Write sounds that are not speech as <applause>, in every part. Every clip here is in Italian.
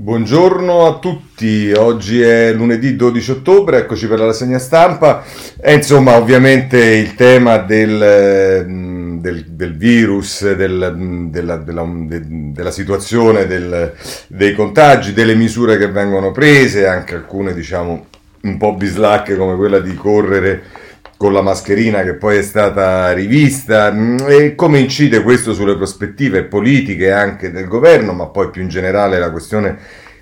Buongiorno a tutti, oggi è lunedì 12 ottobre, eccoci per la rassegna stampa. E insomma, ovviamente il tema del, mm, del, del virus, del, mm, della, della, della, situazione dei contagi, delle misure che vengono prese, anche alcune diciamo un po' bislacche come quella di correre con la mascherina che poi è stata rivista mm, e come incide questo sulle prospettive politiche anche del governo, ma poi più in generale la questione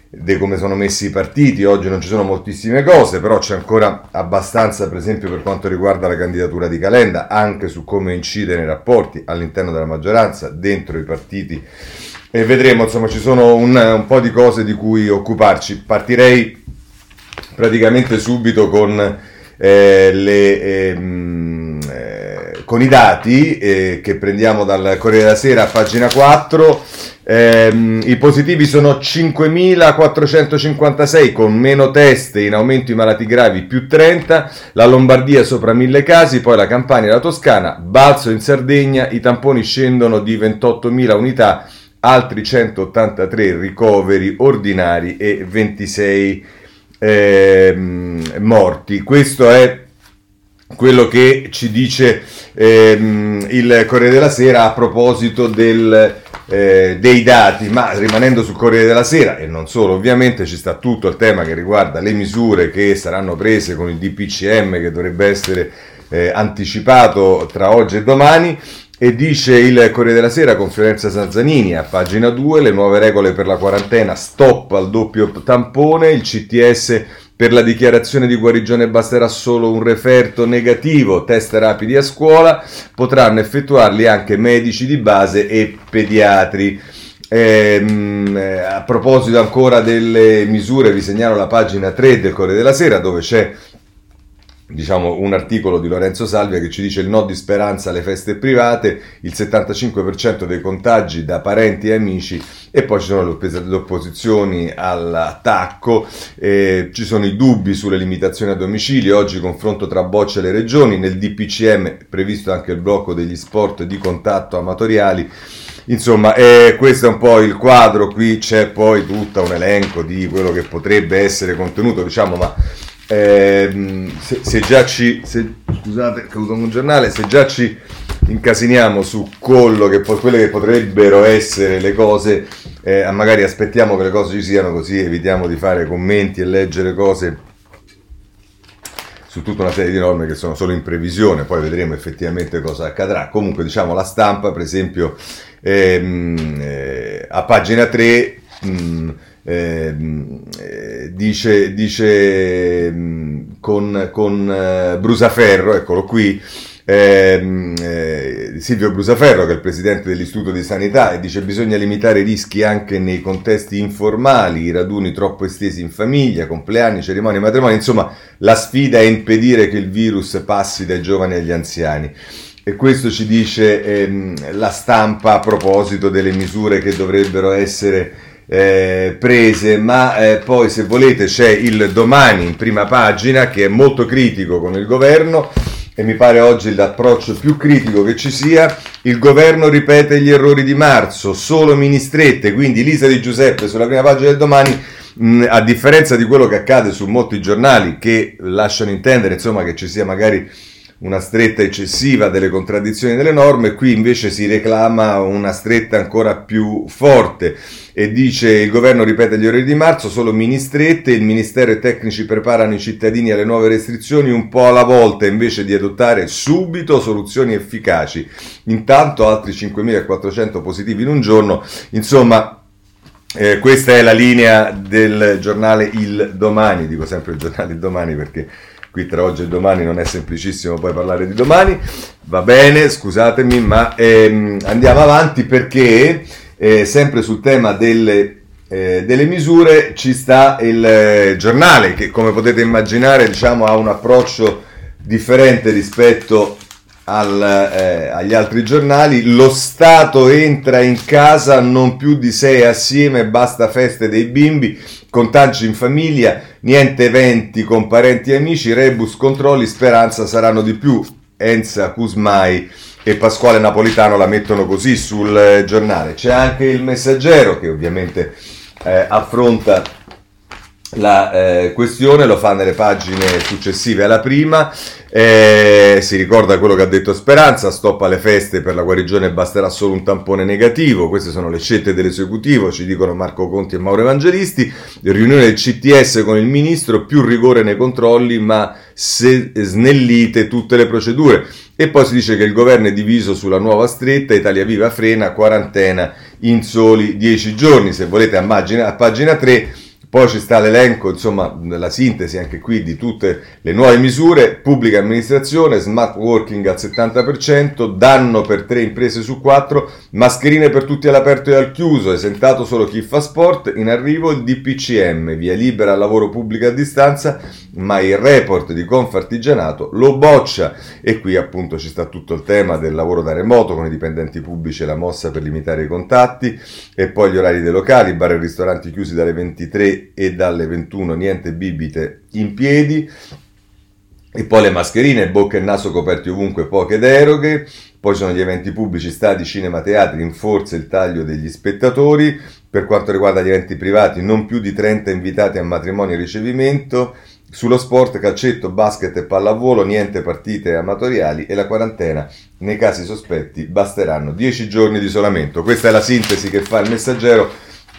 di come sono messi i partiti. Oggi non ci sono moltissime cose, però c'è ancora abbastanza, per esempio, per quanto riguarda la candidatura di Calenda, anche su come incide nei rapporti all'interno della maggioranza, dentro i partiti. E vedremo, insomma, ci sono un, un po' di cose di cui occuparci. Partirei praticamente subito con eh, le, ehm, eh, con i dati eh, che prendiamo dal Corriere della Sera pagina 4. Ehm, I positivi sono 5.456 con meno teste, in aumento i malati gravi più 30, la Lombardia sopra 1000 casi, poi la Campania e la Toscana, balzo in Sardegna, i tamponi scendono di 28.000 unità, altri 183 ricoveri ordinari e 26 eh, morti. Questo è quello che ci dice ehm, il Corriere della Sera a proposito del, eh, dei dati, ma rimanendo sul Corriere della Sera e non solo, ovviamente ci sta tutto il tema che riguarda le misure che saranno prese con il DPCM che dovrebbe essere eh, anticipato tra oggi e domani e dice il Corriere della Sera con Fiorenza Sanzanini a pagina 2 le nuove regole per la quarantena, stop al doppio tampone, il CTS per la dichiarazione di guarigione basterà solo un referto negativo, test rapidi a scuola, potranno effettuarli anche medici di base e pediatri. Ehm, eh, a proposito ancora delle misure, vi segnalo la pagina 3 del Corriere della Sera dove c'è diciamo, un articolo di Lorenzo Salvia che ci dice il no di speranza alle feste private, il 75% dei contagi da parenti e amici e poi ci sono le opposizioni all'attacco, eh, ci sono i dubbi sulle limitazioni a domicilio, oggi confronto tra bocce e le regioni, nel DPCM previsto anche il blocco degli sport di contatto amatoriali. Insomma, eh, questo è un po' il quadro, qui c'è poi tutto un elenco di quello che potrebbe essere contenuto, diciamo, ma eh, se, se, già ci se, scusate, avuto un giornale, se già ci incasiniamo su quello che, quelle che potrebbero essere le cose, eh, magari aspettiamo che le cose ci siano così evitiamo di fare commenti e leggere cose su tutta una serie di norme che sono solo in previsione, poi vedremo effettivamente cosa accadrà. Comunque diciamo la stampa, per esempio, ehm, eh, a pagina 3... Mh, Ehm, eh, dice, dice mm, con, con eh, Brusaferro, eccolo qui, eh, eh, Silvio Brusaferro che è il presidente dell'Istituto di Sanità e dice bisogna limitare i rischi anche nei contesti informali, i raduni troppo estesi in famiglia, compleanni, cerimonie, matrimoni, insomma la sfida è impedire che il virus passi dai giovani agli anziani. E questo ci dice ehm, la stampa a proposito delle misure che dovrebbero essere eh, prese, ma eh, poi se volete c'è il domani in prima pagina che è molto critico con il governo e mi pare oggi l'approccio più critico che ci sia. Il governo ripete gli errori di marzo, solo ministrette, quindi Lisa di Giuseppe sulla prima pagina del domani. A differenza di quello che accade su molti giornali che lasciano intendere insomma, che ci sia magari una stretta eccessiva delle contraddizioni delle norme, qui invece si reclama una stretta ancora più forte e dice il governo ripete gli orari di marzo, solo mini strette, il ministero e i tecnici preparano i cittadini alle nuove restrizioni un po' alla volta invece di adottare subito soluzioni efficaci. Intanto altri 5.400 positivi in un giorno, insomma eh, questa è la linea del giornale Il Domani, dico sempre il giornale Il Domani perché qui tra oggi e domani non è semplicissimo poi parlare di domani, va bene, scusatemi, ma ehm, andiamo avanti perché eh, sempre sul tema delle, eh, delle, misure ci sta il eh, giornale che come potete immaginare diciamo, ha un approccio differente rispetto al, eh, agli altri giornali, lo Stato entra in casa non più di sei assieme, basta feste dei bimbi, contagi in famiglia, niente eventi con parenti e amici, rebus, controlli, speranza saranno di più. Enza Cusmai e Pasquale Napolitano la mettono così sul eh, giornale. C'è anche il messaggero che ovviamente eh, affronta la eh, questione, lo fa nelle pagine successive alla prima, eh, si ricorda quello che ha detto Speranza, stoppa le feste per la guarigione basterà solo un tampone negativo, queste sono le scelte dell'esecutivo, ci dicono Marco Conti e Mauro Evangelisti, riunione del CTS con il ministro, più rigore nei controlli ma se snellite tutte le procedure. E poi si dice che il governo è diviso sulla nuova stretta, Italia Viva frena, quarantena in soli 10 giorni, se volete a pagina, a pagina 3 poi ci sta l'elenco, insomma, la sintesi anche qui di tutte le nuove misure, pubblica amministrazione, smart working al 70%, danno per tre imprese su quattro, mascherine per tutti all'aperto e al chiuso, esentato solo chi fa sport, in arrivo il DPCM, via libera al lavoro pubblico a distanza, ma il report di Confartigianato lo boccia. E qui appunto ci sta tutto il tema del lavoro da remoto con i dipendenti pubblici e la mossa per limitare i contatti e poi gli orari dei locali, bar e ristoranti chiusi dalle 23 e dalle 21 niente bibite in piedi e poi le mascherine, bocca e naso coperti ovunque, poche deroghe, poi sono gli eventi pubblici, stadi, cinema, teatri, in forza il taglio degli spettatori, per quanto riguarda gli eventi privati non più di 30 invitati a matrimonio e ricevimento, sullo sport, calcetto, basket e pallavolo, niente partite amatoriali e la quarantena nei casi sospetti basteranno 10 giorni di isolamento. Questa è la sintesi che fa il messaggero.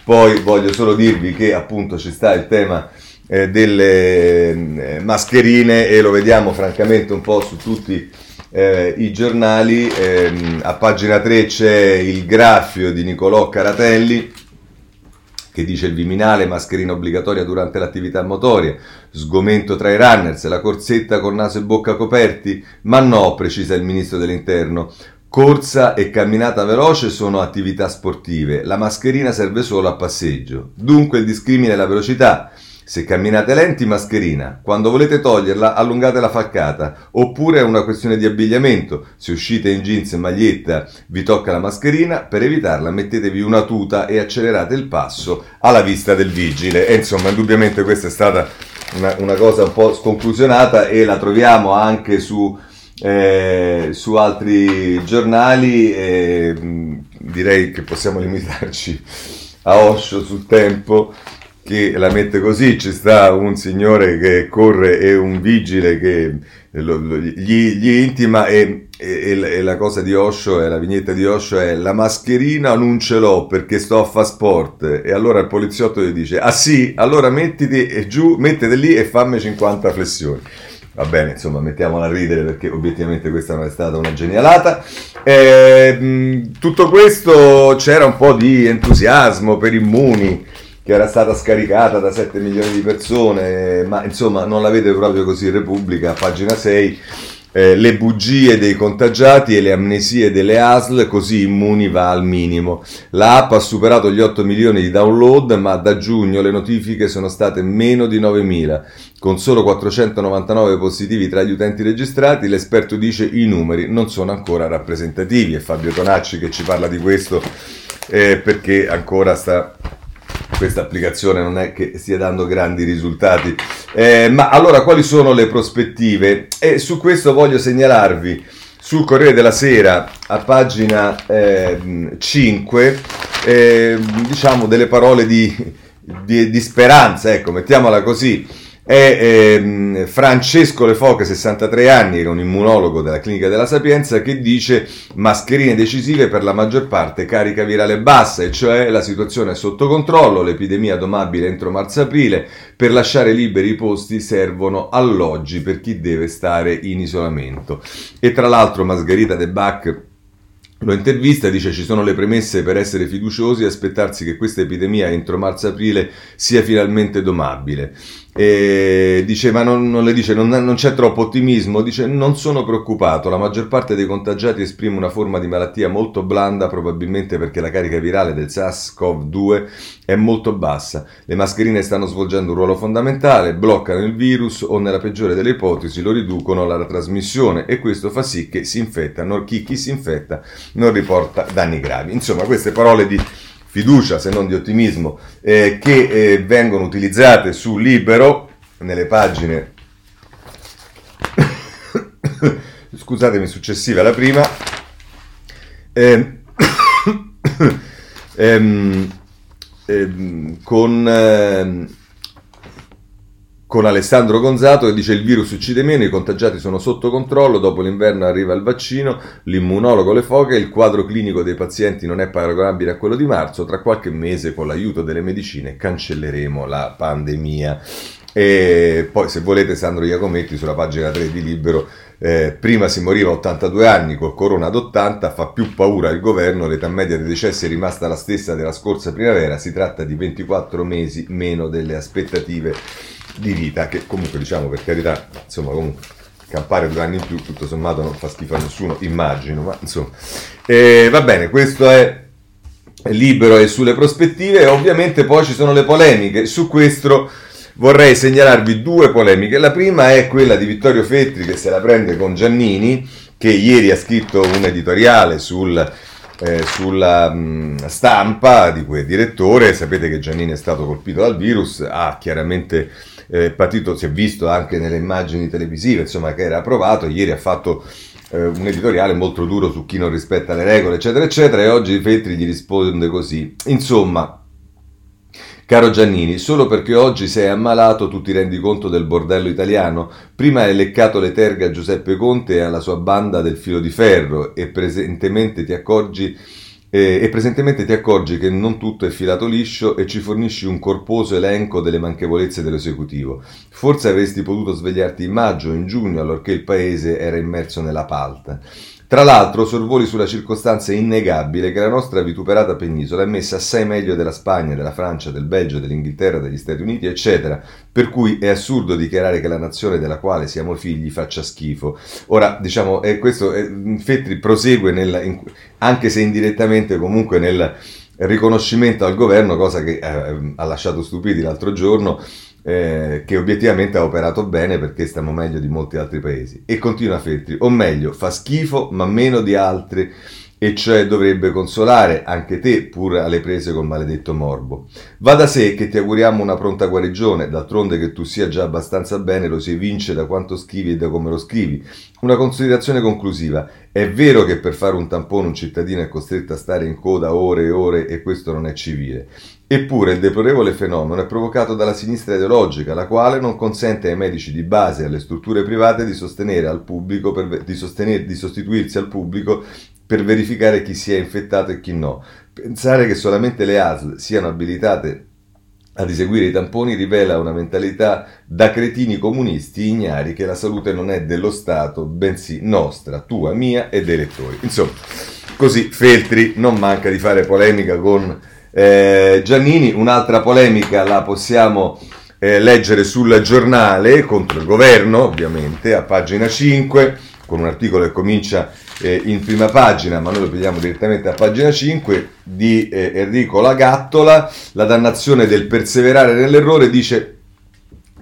Poi voglio solo dirvi che appunto ci sta il tema eh, delle eh, mascherine e lo vediamo francamente un po' su tutti eh, i giornali. Ehm, a pagina 3 c'è il graffio di Nicolò Caratelli che dice il Viminale, mascherina obbligatoria durante l'attività motoria, sgomento tra i runners, la corsetta con naso e bocca coperti, ma no, precisa il ministro dell'interno. Corsa e camminata veloce sono attività sportive, la mascherina serve solo a passeggio. Dunque il discrimine è la velocità. Se camminate lenti, mascherina. Quando volete toglierla, allungate la falcata. Oppure è una questione di abbigliamento. Se uscite in jeans e maglietta, vi tocca la mascherina. Per evitarla, mettetevi una tuta e accelerate il passo alla vista del vigile. E insomma, indubbiamente questa è stata una, una cosa un po' sconclusionata e la troviamo anche su, eh, su altri giornali. E, direi che possiamo limitarci a Osho sul tempo che la mette così, ci sta un signore che corre e un vigile che lo, lo, gli, gli, intima e, e, e, la cosa di Osho, la vignetta di Osho è la mascherina non ce l'ho perché sto a fa sport e allora il poliziotto gli dice ah sì, allora mettiti e giù, mettete lì e fammi 50 flessioni. Va bene, insomma, mettiamola a ridere perché obiettivamente questa non è stata una genialata. Eh, tutto questo c'era un po' di entusiasmo per Immuni che era stata scaricata da 7 milioni di persone, ma insomma non la vede proprio così Repubblica, pagina 6, eh, le bugie dei contagiati e le amnesie delle ASL, così Immuni va al minimo. La app ha superato gli 8 milioni di download, ma da giugno le notifiche sono state meno di 9.000. Con solo 499 positivi tra gli utenti registrati, l'esperto dice i numeri non sono ancora rappresentativi. È Fabio Tonacci che ci parla di questo eh, perché ancora sta questa applicazione non è che stia dando grandi risultati. Eh, ma allora quali sono le prospettive? E su questo voglio segnalarvi sul Corriere della Sera a pagina eh, 5 eh, diciamo delle parole di, di, di speranza, ecco, mettiamola così è ehm, Francesco Lefoche, 63 anni, è un immunologo della Clinica della Sapienza, che dice mascherine decisive per la maggior parte carica virale bassa, e cioè la situazione è sotto controllo, l'epidemia domabile entro marzo-aprile, per lasciare liberi i posti servono alloggi per chi deve stare in isolamento. E tra l'altro Margherita De Bach lo intervista, dice ci sono le premesse per essere fiduciosi e aspettarsi che questa epidemia entro marzo-aprile sia finalmente domabile. E dice, ma non, non le dice, non, non, c'è troppo ottimismo, dice, non sono preoccupato, la maggior parte dei contagiati esprime una forma di malattia molto blanda, probabilmente perché la carica virale del SARS-CoV-2 è molto bassa. Le mascherine stanno svolgendo un ruolo fondamentale, bloccano il virus o nella peggiore delle ipotesi lo riducono alla trasmissione e questo fa sì che si infetta, chi, chi si infetta non riporta danni gravi. Insomma, queste parole di fiducia, se non di ottimismo, eh, che eh, vengono utilizzate su Libero nelle pagine, <coughs> scusatemi, successive alla prima. Eh, <coughs> ehm, ehm, con, eh, con Alessandro Gonzato che dice il virus uccide meno, i contagiati sono sotto controllo, dopo l'inverno arriva il vaccino, l'immunologo le foche, il quadro clinico dei pazienti non è paragonabile a quello di marzo, tra qualche mese con l'aiuto delle medicine cancelleremo la pandemia. E poi se volete Sandro Iacometti sulla pagina 3 di Libero, eh, prima si moriva a 82 anni, col corona ad 80, fa più paura il governo, l'età media dei decessi è rimasta la stessa della scorsa primavera, si tratta di 24 mesi meno delle aspettative di vita, che comunque diciamo per carità, insomma comunque campare due anni in più tutto sommato non fa schifo a nessuno, immagino, ma insomma. Eh, va bene, questo è libero e sulle prospettive, ovviamente poi ci sono le polemiche, su questo vorrei segnalarvi due polemiche. La prima è quella di Vittorio Fettri che se la prende con Giannini, che ieri ha scritto un editoriale sul, eh, sulla mh, stampa di è direttore. Sapete che Giannini è stato colpito dal virus, ha chiaramente eh, partito, si è visto anche nelle immagini televisive, insomma, che era approvato. Ieri ha fatto eh, un editoriale molto duro su chi non rispetta le regole, eccetera, eccetera, e oggi Fettri gli risponde così. Insomma, Caro Giannini, solo perché oggi sei ammalato tu ti rendi conto del bordello italiano? Prima hai leccato le terga a Giuseppe Conte e alla sua banda del filo di ferro e presentemente ti accorgi e, e, presentemente ti accorgi che non tutto è filato liscio e ci fornisci un corposo elenco delle manchevolezze dell'esecutivo. Forse avresti potuto svegliarti in maggio o in giugno, allorché il paese era immerso nella palta. Tra l'altro sorvoli sulla circostanza innegabile che la nostra vituperata penisola è messa assai meglio della Spagna, della Francia, del Belgio, dell'Inghilterra, degli Stati Uniti, eccetera, per cui è assurdo dichiarare che la nazione della quale siamo figli faccia schifo. Ora, diciamo, eh, questo eh, Fettri prosegue, nel, in, anche se indirettamente comunque nel riconoscimento al governo, cosa che eh, ha lasciato stupidi l'altro giorno, eh, che obiettivamente ha operato bene perché stiamo meglio di molti altri paesi. E continua Feltri, o meglio, fa schifo ma meno di altri, e cioè dovrebbe consolare anche te pur alle prese col maledetto morbo. Va da sé che ti auguriamo una pronta guarigione, d'altronde che tu sia già abbastanza bene lo si evince da quanto scrivi e da come lo scrivi. Una considerazione conclusiva, è vero che per fare un tampone un cittadino è costretto a stare in coda ore e ore e questo non è civile. Eppure il deplorevole fenomeno è provocato dalla sinistra ideologica, la quale non consente ai medici di base e alle strutture private di, al pubblico di, sostenere, di sostituirsi al pubblico per verificare chi si è infettato e chi no. Pensare che solamente le ASL siano abilitate ad eseguire i tamponi rivela una mentalità da cretini comunisti ignari che la salute non è dello Stato, bensì nostra, tua, mia e dei lettori. Insomma, così Feltri non manca di fare polemica con eh, Giannini, un'altra polemica la possiamo eh, leggere sul giornale contro il governo, ovviamente, a pagina 5, con un articolo che comincia eh, in prima pagina, ma noi lo vediamo direttamente a pagina 5, di eh, Enrico Lagattola, la dannazione del perseverare nell'errore, dice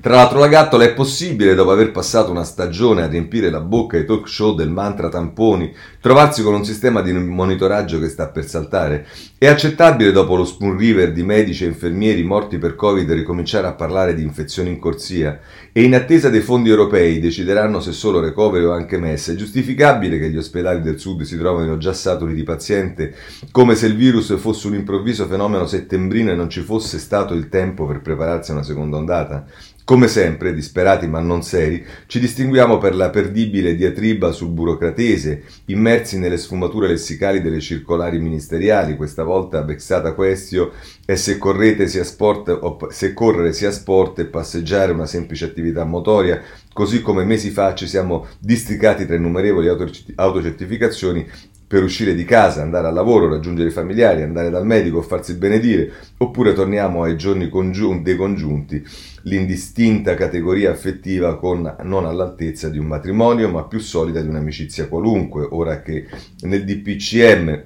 tra l'altro la Gattola è possibile, dopo aver passato una stagione a riempire la bocca ai talk show del mantra tamponi, trovarsi con un sistema di monitoraggio che sta per saltare? È accettabile dopo lo spoon river di medici e infermieri morti per Covid ricominciare a parlare di infezioni in corsia? E in attesa dei fondi europei decideranno se solo recovery o anche messa. È giustificabile che gli ospedali del sud si trovino già saturi di paziente, come se il virus fosse un improvviso fenomeno settembrino e non ci fosse stato il tempo per prepararsi a una seconda ondata? Come sempre, disperati ma non seri, ci distinguiamo per la perdibile diatriba sul burocratese, immersi nelle sfumature lessicali delle circolari ministeriali, questa volta vexata questio e se, sia sport, se correre sia sport e passeggiare una semplice attività motoria, così come mesi fa ci siamo districati tra innumerevoli autocertificazioni per uscire di casa, andare al lavoro, raggiungere i familiari, andare dal medico, farsi benedire, oppure torniamo ai giorni congiunti, dei congiunti, l'indistinta categoria affettiva con non all'altezza di un matrimonio, ma più solida di un'amicizia qualunque, ora che nel DPCM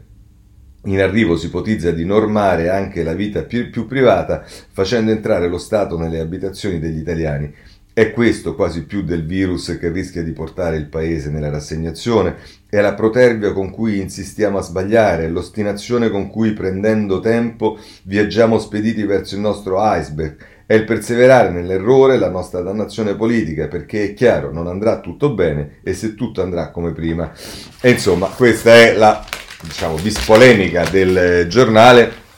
in arrivo si ipotizza di normare anche la vita più, più privata, facendo entrare lo Stato nelle abitazioni degli italiani è questo quasi più del virus che rischia di portare il paese nella rassegnazione? È la protervia con cui insistiamo a sbagliare, l'ostinazione con cui prendendo tempo viaggiamo spediti verso il nostro iceberg, è il perseverare nell'errore la nostra dannazione politica, perché è chiaro, non andrà tutto bene e se tutto andrà come prima. E insomma, questa è la diciamo, bispolemica del giornale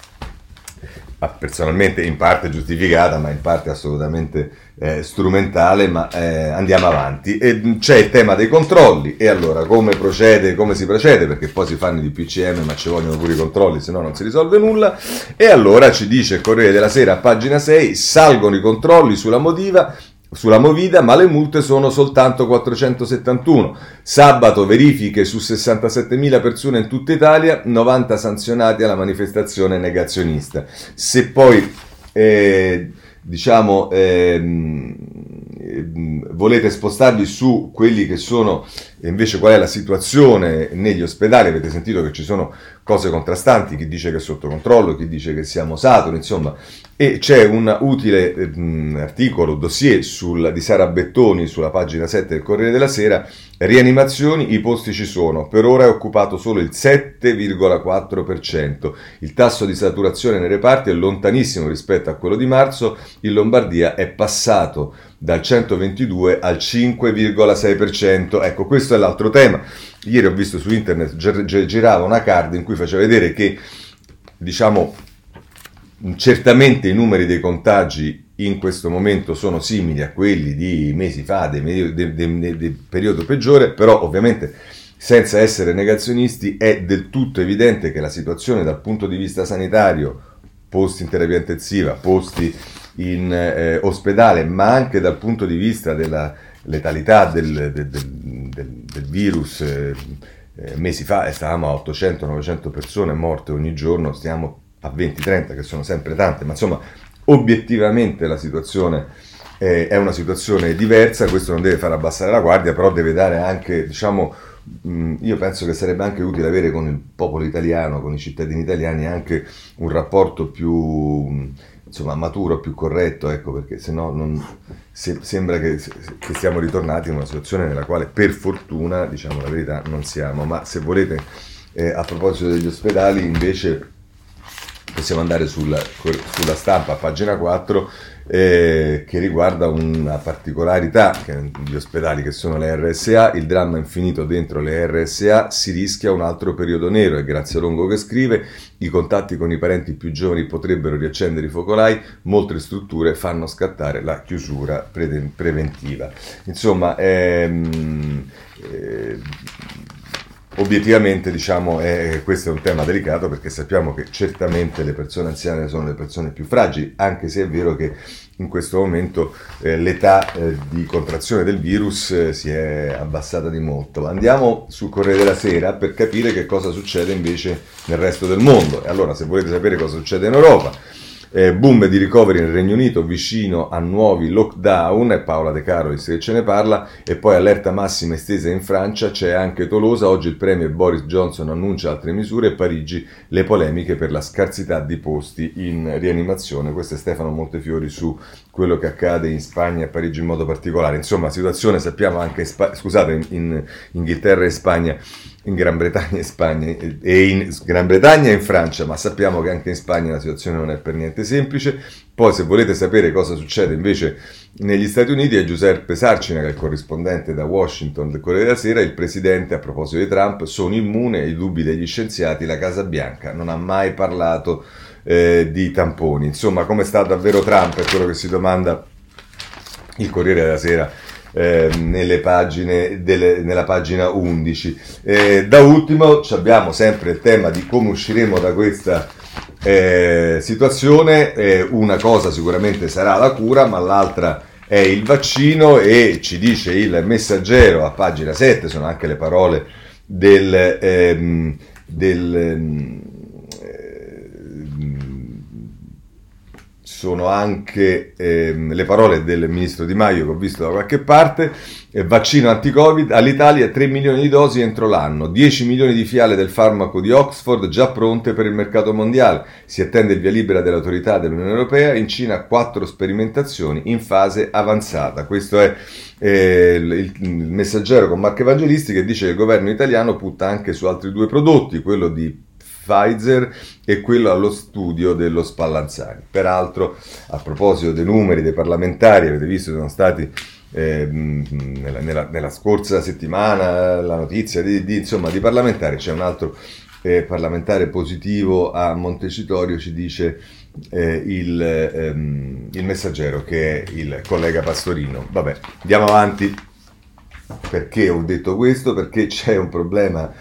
personalmente in parte giustificata, ma in parte assolutamente eh, strumentale, ma eh, andiamo avanti. E c'è il tema dei controlli, e allora come procede, come si procede, perché poi si fanno di PCM, ma ci vogliono pure i controlli, se no non si risolve nulla. E allora ci dice il Corriere della Sera pagina 6, salgono i controlli sulla motiva, sulla Movida, ma le multe sono soltanto 471. Sabato verifiche su 67.000 persone in tutta Italia, 90 sanzionati alla manifestazione negazionista. Se poi eh, diciamo ehm, volete spostarvi su quelli che sono invece qual è la situazione negli ospedali, avete sentito che ci sono cose contrastanti, chi dice che è sotto controllo, chi dice che siamo saturi, insomma, e c'è un utile eh, articolo, dossier sul, di Sara Bettoni sulla pagina 7 del Corriere della Sera, rianimazioni, i posti ci sono, per ora è occupato solo il 7,4%, il tasso di saturazione nei reparti è lontanissimo rispetto a quello di marzo, in Lombardia è passato dal 122 al 5,6%, ecco questo è l'altro tema, ieri ho visto su internet girava una card in cui faceva vedere che diciamo certamente i numeri dei contagi in questo momento sono simili a quelli di mesi fa, del, del, del, del periodo peggiore, però ovviamente senza essere negazionisti è del tutto evidente che la situazione dal punto di vista sanitario, posti in terapia intensiva, posti in eh, ospedale, ma anche dal punto di vista della letalità del, del, del virus, eh, eh, mesi fa stavamo a 800-900 persone morte ogni giorno, stiamo a 20-30 che sono sempre tante, ma insomma obiettivamente la situazione eh, è una situazione diversa, questo non deve far abbassare la guardia, però deve dare anche, diciamo, io penso che sarebbe anche utile avere con il popolo italiano, con i cittadini italiani, anche un rapporto più insomma, maturo, più corretto, ecco, perché se no non, se, sembra che, che, siamo ritornati in una situazione nella quale per fortuna, diciamo la verità, non siamo. Ma se volete, eh, a proposito degli ospedali, invece possiamo andare sulla, sulla stampa, pagina 4, eh, che riguarda una particolarità degli ospedali che sono le RSA, il dramma infinito dentro le RSA, si rischia un altro periodo nero, è Grazia Longo che scrive, i contatti con i parenti più giovani potrebbero riaccendere i focolai, molte strutture fanno scattare la chiusura pre- preventiva. Insomma, ehm, eh, Obiettivamente, diciamo, è, questo è un tema delicato perché sappiamo che certamente le persone anziane sono le persone più fragili, anche se è vero che in questo momento eh, l'età eh, di contrazione del virus eh, si è abbassata di molto. Andiamo sul Corriere della Sera per capire che cosa succede invece nel resto del mondo. E allora, se volete sapere cosa succede in Europa, eh, boom di ricoveri nel Regno Unito vicino a nuovi lockdown, e Paola De Carolis che ce ne parla, e poi allerta massima estesa in Francia, c'è anche Tolosa, oggi il premier Boris Johnson annuncia altre misure e Parigi le polemiche per la scarsità di posti in rianimazione. Questo è Stefano Montefiori su quello che accade in Spagna e Parigi in modo particolare. Insomma, situazione sappiamo anche, scusate, in, in Inghilterra e Spagna in Gran Bretagna e Spagna e in Gran Bretagna e in Francia, ma sappiamo che anche in Spagna la situazione non è per niente semplice. Poi se volete sapere cosa succede invece negli Stati Uniti è Giuseppe Sarcina, che è il corrispondente da Washington del Corriere della Sera, il presidente a proposito di Trump, sono immune ai dubbi degli scienziati, la Casa Bianca non ha mai parlato eh, di tamponi. Insomma, come sta davvero Trump è quello che si domanda il Corriere della Sera eh, pagine delle, nella pagina 11. Eh, da ultimo abbiamo sempre il tema di come usciremo da questa eh, situazione. Una cosa sicuramente sarà la cura, ma l'altra è il vaccino e ci dice il messaggero a pagina 7, sono anche le parole del, ehm, del sono anche ehm, le parole del ministro Di Maio che ho visto da qualche parte, eh, vaccino anti-Covid, all'Italia 3 milioni di dosi entro l'anno, 10 milioni di fiale del farmaco di Oxford già pronte per il mercato mondiale, si attende il via libera dell'autorità dell'Unione Europea, in Cina 4 sperimentazioni in fase avanzata. Questo è eh, il, il, messaggero con Marco Evangelisti che dice che il governo italiano punta anche su altri due prodotti, quello di Pfizer e quello allo studio dello Spallanzani. Peraltro, a proposito dei numeri dei parlamentari, avete visto sono stati eh, nella, nella, nella, scorsa settimana la notizia di, di, insomma, di parlamentari, c'è un altro eh, parlamentare positivo a Montecitorio, ci dice eh, il, ehm, il messaggero che è il collega Pastorino. Vabbè, andiamo avanti. Perché ho detto questo? Perché c'è un problema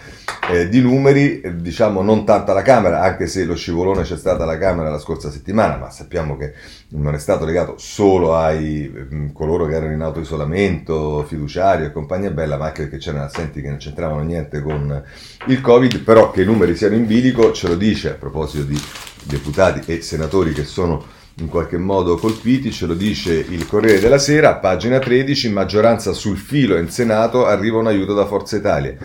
eh, di numeri, diciamo non tanto alla Camera, anche se lo scivolone c'è stato alla Camera la scorsa settimana, ma sappiamo che non è stato legato solo ai mm, coloro che erano in autoisolamento, fiduciario e compagnia bella, ma anche perché c'erano assenti che non c'entravano niente con il Covid, però che i numeri siano in bilico ce lo dice a proposito di deputati e senatori che sono in qualche modo colpiti, ce lo dice il Corriere della Sera, pagina 13, maggioranza sul filo in Senato, arriva un aiuto da Forza Italia.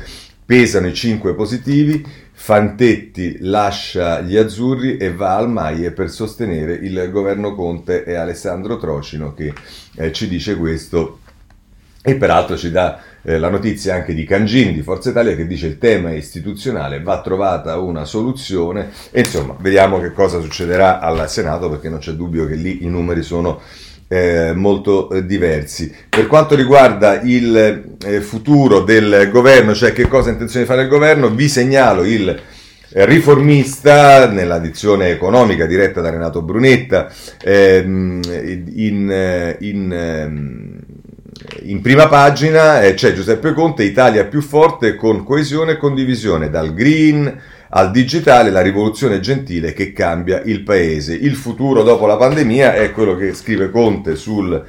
Pesano i 5 positivi, Fantetti lascia gli azzurri e va al Maie per sostenere il governo Conte e Alessandro Trocino che eh, ci dice questo e peraltro ci dà eh, la notizia anche di Cangini di Forza Italia che dice il tema è istituzionale, va trovata una soluzione e insomma vediamo che cosa succederà al Senato perché non c'è dubbio che lì i numeri sono eh, molto eh, diversi. Per quanto riguarda il eh, futuro del governo, cioè che cosa ha intenzione di fare il governo, vi segnalo il riformista nella dizione economica diretta da Renato Brunetta ehm, in, eh, in ehm, in prima pagina eh, c'è Giuseppe Conte, Italia più forte con coesione e condivisione, dal green al digitale, la rivoluzione gentile che cambia il paese. Il futuro dopo la pandemia è quello che scrive Conte sul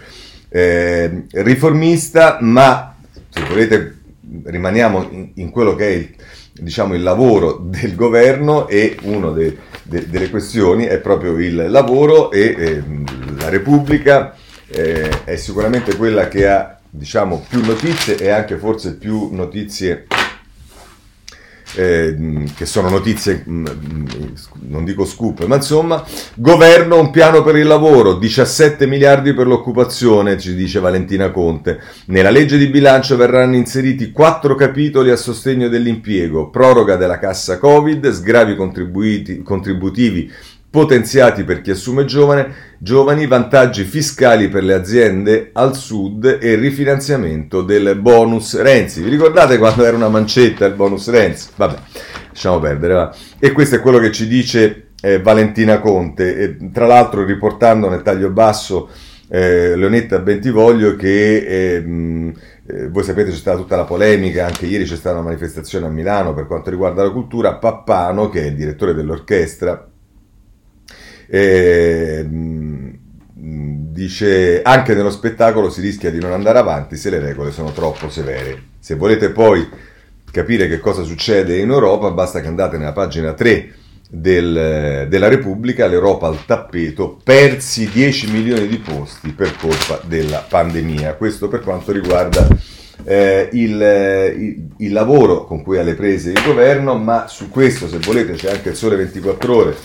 eh, riformista, ma se volete rimaniamo in, in quello che è il, diciamo, il lavoro del governo e una de, de, delle questioni è proprio il lavoro e eh, la Repubblica eh, è sicuramente quella che ha diciamo, più notizie e anche forse più notizie eh, che sono notizie, non dico scoop, ma insomma, governo un piano per il lavoro, 17 miliardi per l'occupazione, ci dice Valentina Conte. Nella legge di bilancio verranno inseriti quattro capitoli a sostegno dell'impiego, proroga della cassa Covid, sgravi contributivi potenziati per chi assume giovane, giovani, vantaggi fiscali per le aziende al sud e rifinanziamento del bonus Renzi. Vi ricordate quando era una mancetta il bonus Renzi? Vabbè, lasciamo perdere. Va. E questo è quello che ci dice eh, Valentina Conte, e, tra l'altro riportando nel taglio basso eh, Leonetta Bentivoglio che... Eh, eh, voi sapete c'è stata tutta la polemica, anche ieri c'è stata una manifestazione a Milano per quanto riguarda la cultura, Pappano, che è il direttore dell'orchestra, e, dice anche nello spettacolo si rischia di non andare avanti se le regole sono troppo severe. Se volete poi capire che cosa succede in Europa, basta che andate nella pagina 3 del, della Repubblica, l'Europa al tappeto, persi 10 milioni di posti per colpa della pandemia. Questo per quanto riguarda eh, il, il, il, lavoro con cui ha le prese il governo, ma su questo se volete c'è anche il sole 24 ore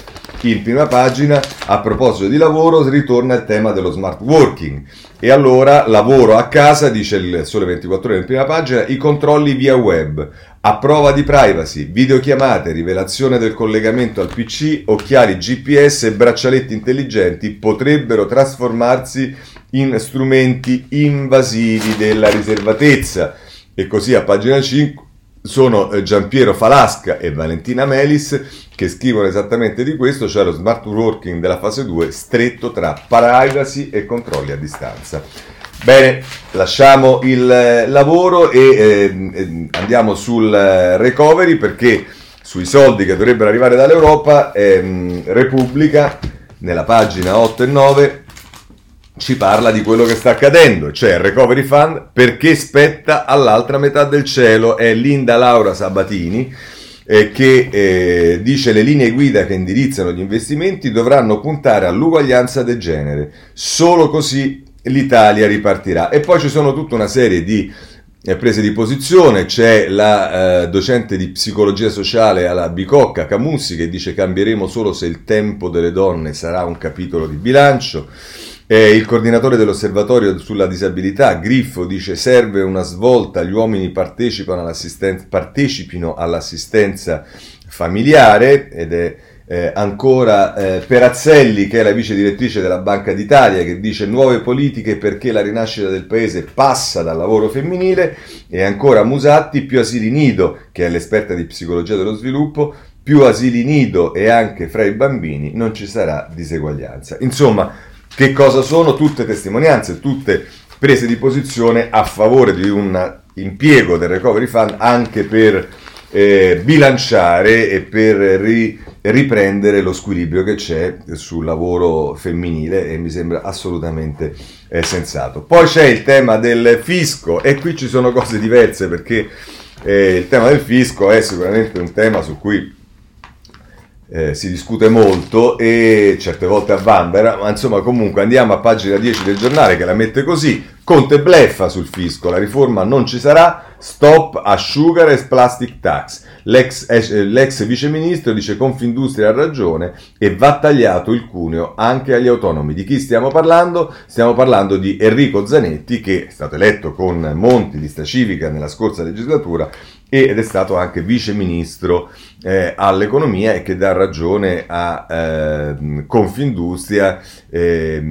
in prima pagina, a proposito di lavoro, ritorna il tema dello smart working. E allora lavoro a casa, dice il Sole 24 ore in prima pagina, i controlli via web, a prova di privacy, videochiamate, rivelazione del collegamento al PC, occhiali GPS e braccialetti intelligenti potrebbero trasformarsi in strumenti invasivi della riservatezza. E così a pagina 5 sono eh, Giampiero Falasca e Valentina Melis che scrivono esattamente di questo, cioè lo smart working della fase 2 stretto tra privacy e controlli a distanza. Bene, lasciamo il eh, lavoro e eh, eh, andiamo sul eh, recovery perché sui soldi che dovrebbero arrivare dall'Europa, ehm, Repubblica, nella pagina 8 e 9, ci parla di quello che sta accadendo, cioè il Recovery Fund perché spetta all'altra metà del cielo, è Linda Laura Sabatini eh, che eh, dice le linee guida che indirizzano gli investimenti dovranno puntare all'uguaglianza del genere, solo così l'Italia ripartirà. E poi ci sono tutta una serie di eh, prese di posizione, c'è la eh, docente di psicologia sociale alla Bicocca Camussi che dice cambieremo solo se il tempo delle donne sarà un capitolo di bilancio. Eh, il coordinatore dell'osservatorio sulla disabilità, Griffo, dice serve una svolta, gli uomini partecipino all'assistenza familiare ed è eh, ancora eh, Perazzelli, che è la vice direttrice della Banca d'Italia, che dice nuove politiche perché la rinascita del paese passa dal lavoro femminile, e ancora Musatti, più asili nido, che è l'esperta di psicologia dello sviluppo, più asili nido e anche fra i bambini non ci sarà diseguaglianza. Insomma, che cosa sono? Tutte testimonianze, tutte prese di posizione a favore di un impiego del recovery fund anche per eh, bilanciare e per ri, riprendere lo squilibrio che c'è sul lavoro femminile e mi sembra assolutamente eh, sensato. Poi c'è il tema del fisco e qui ci sono cose diverse perché eh, il tema del fisco è sicuramente un tema su cui eh, si discute molto e certe volte a Vanvera, ma insomma comunque andiamo a pagina 10 del giornale che la mette così, Conte bleffa sul fisco, la riforma non ci sarà, stop a sugar e plastic tax. L'ex, eh, l'ex viceministro dice Confindustria ha ragione e va tagliato il cuneo anche agli autonomi. Di chi stiamo parlando? Stiamo parlando di Enrico Zanetti che è stato eletto con Monti, lista civica nella scorsa legislatura ed è stato anche viceministro eh, all'economia e che dà ragione a eh, Confindustria eh,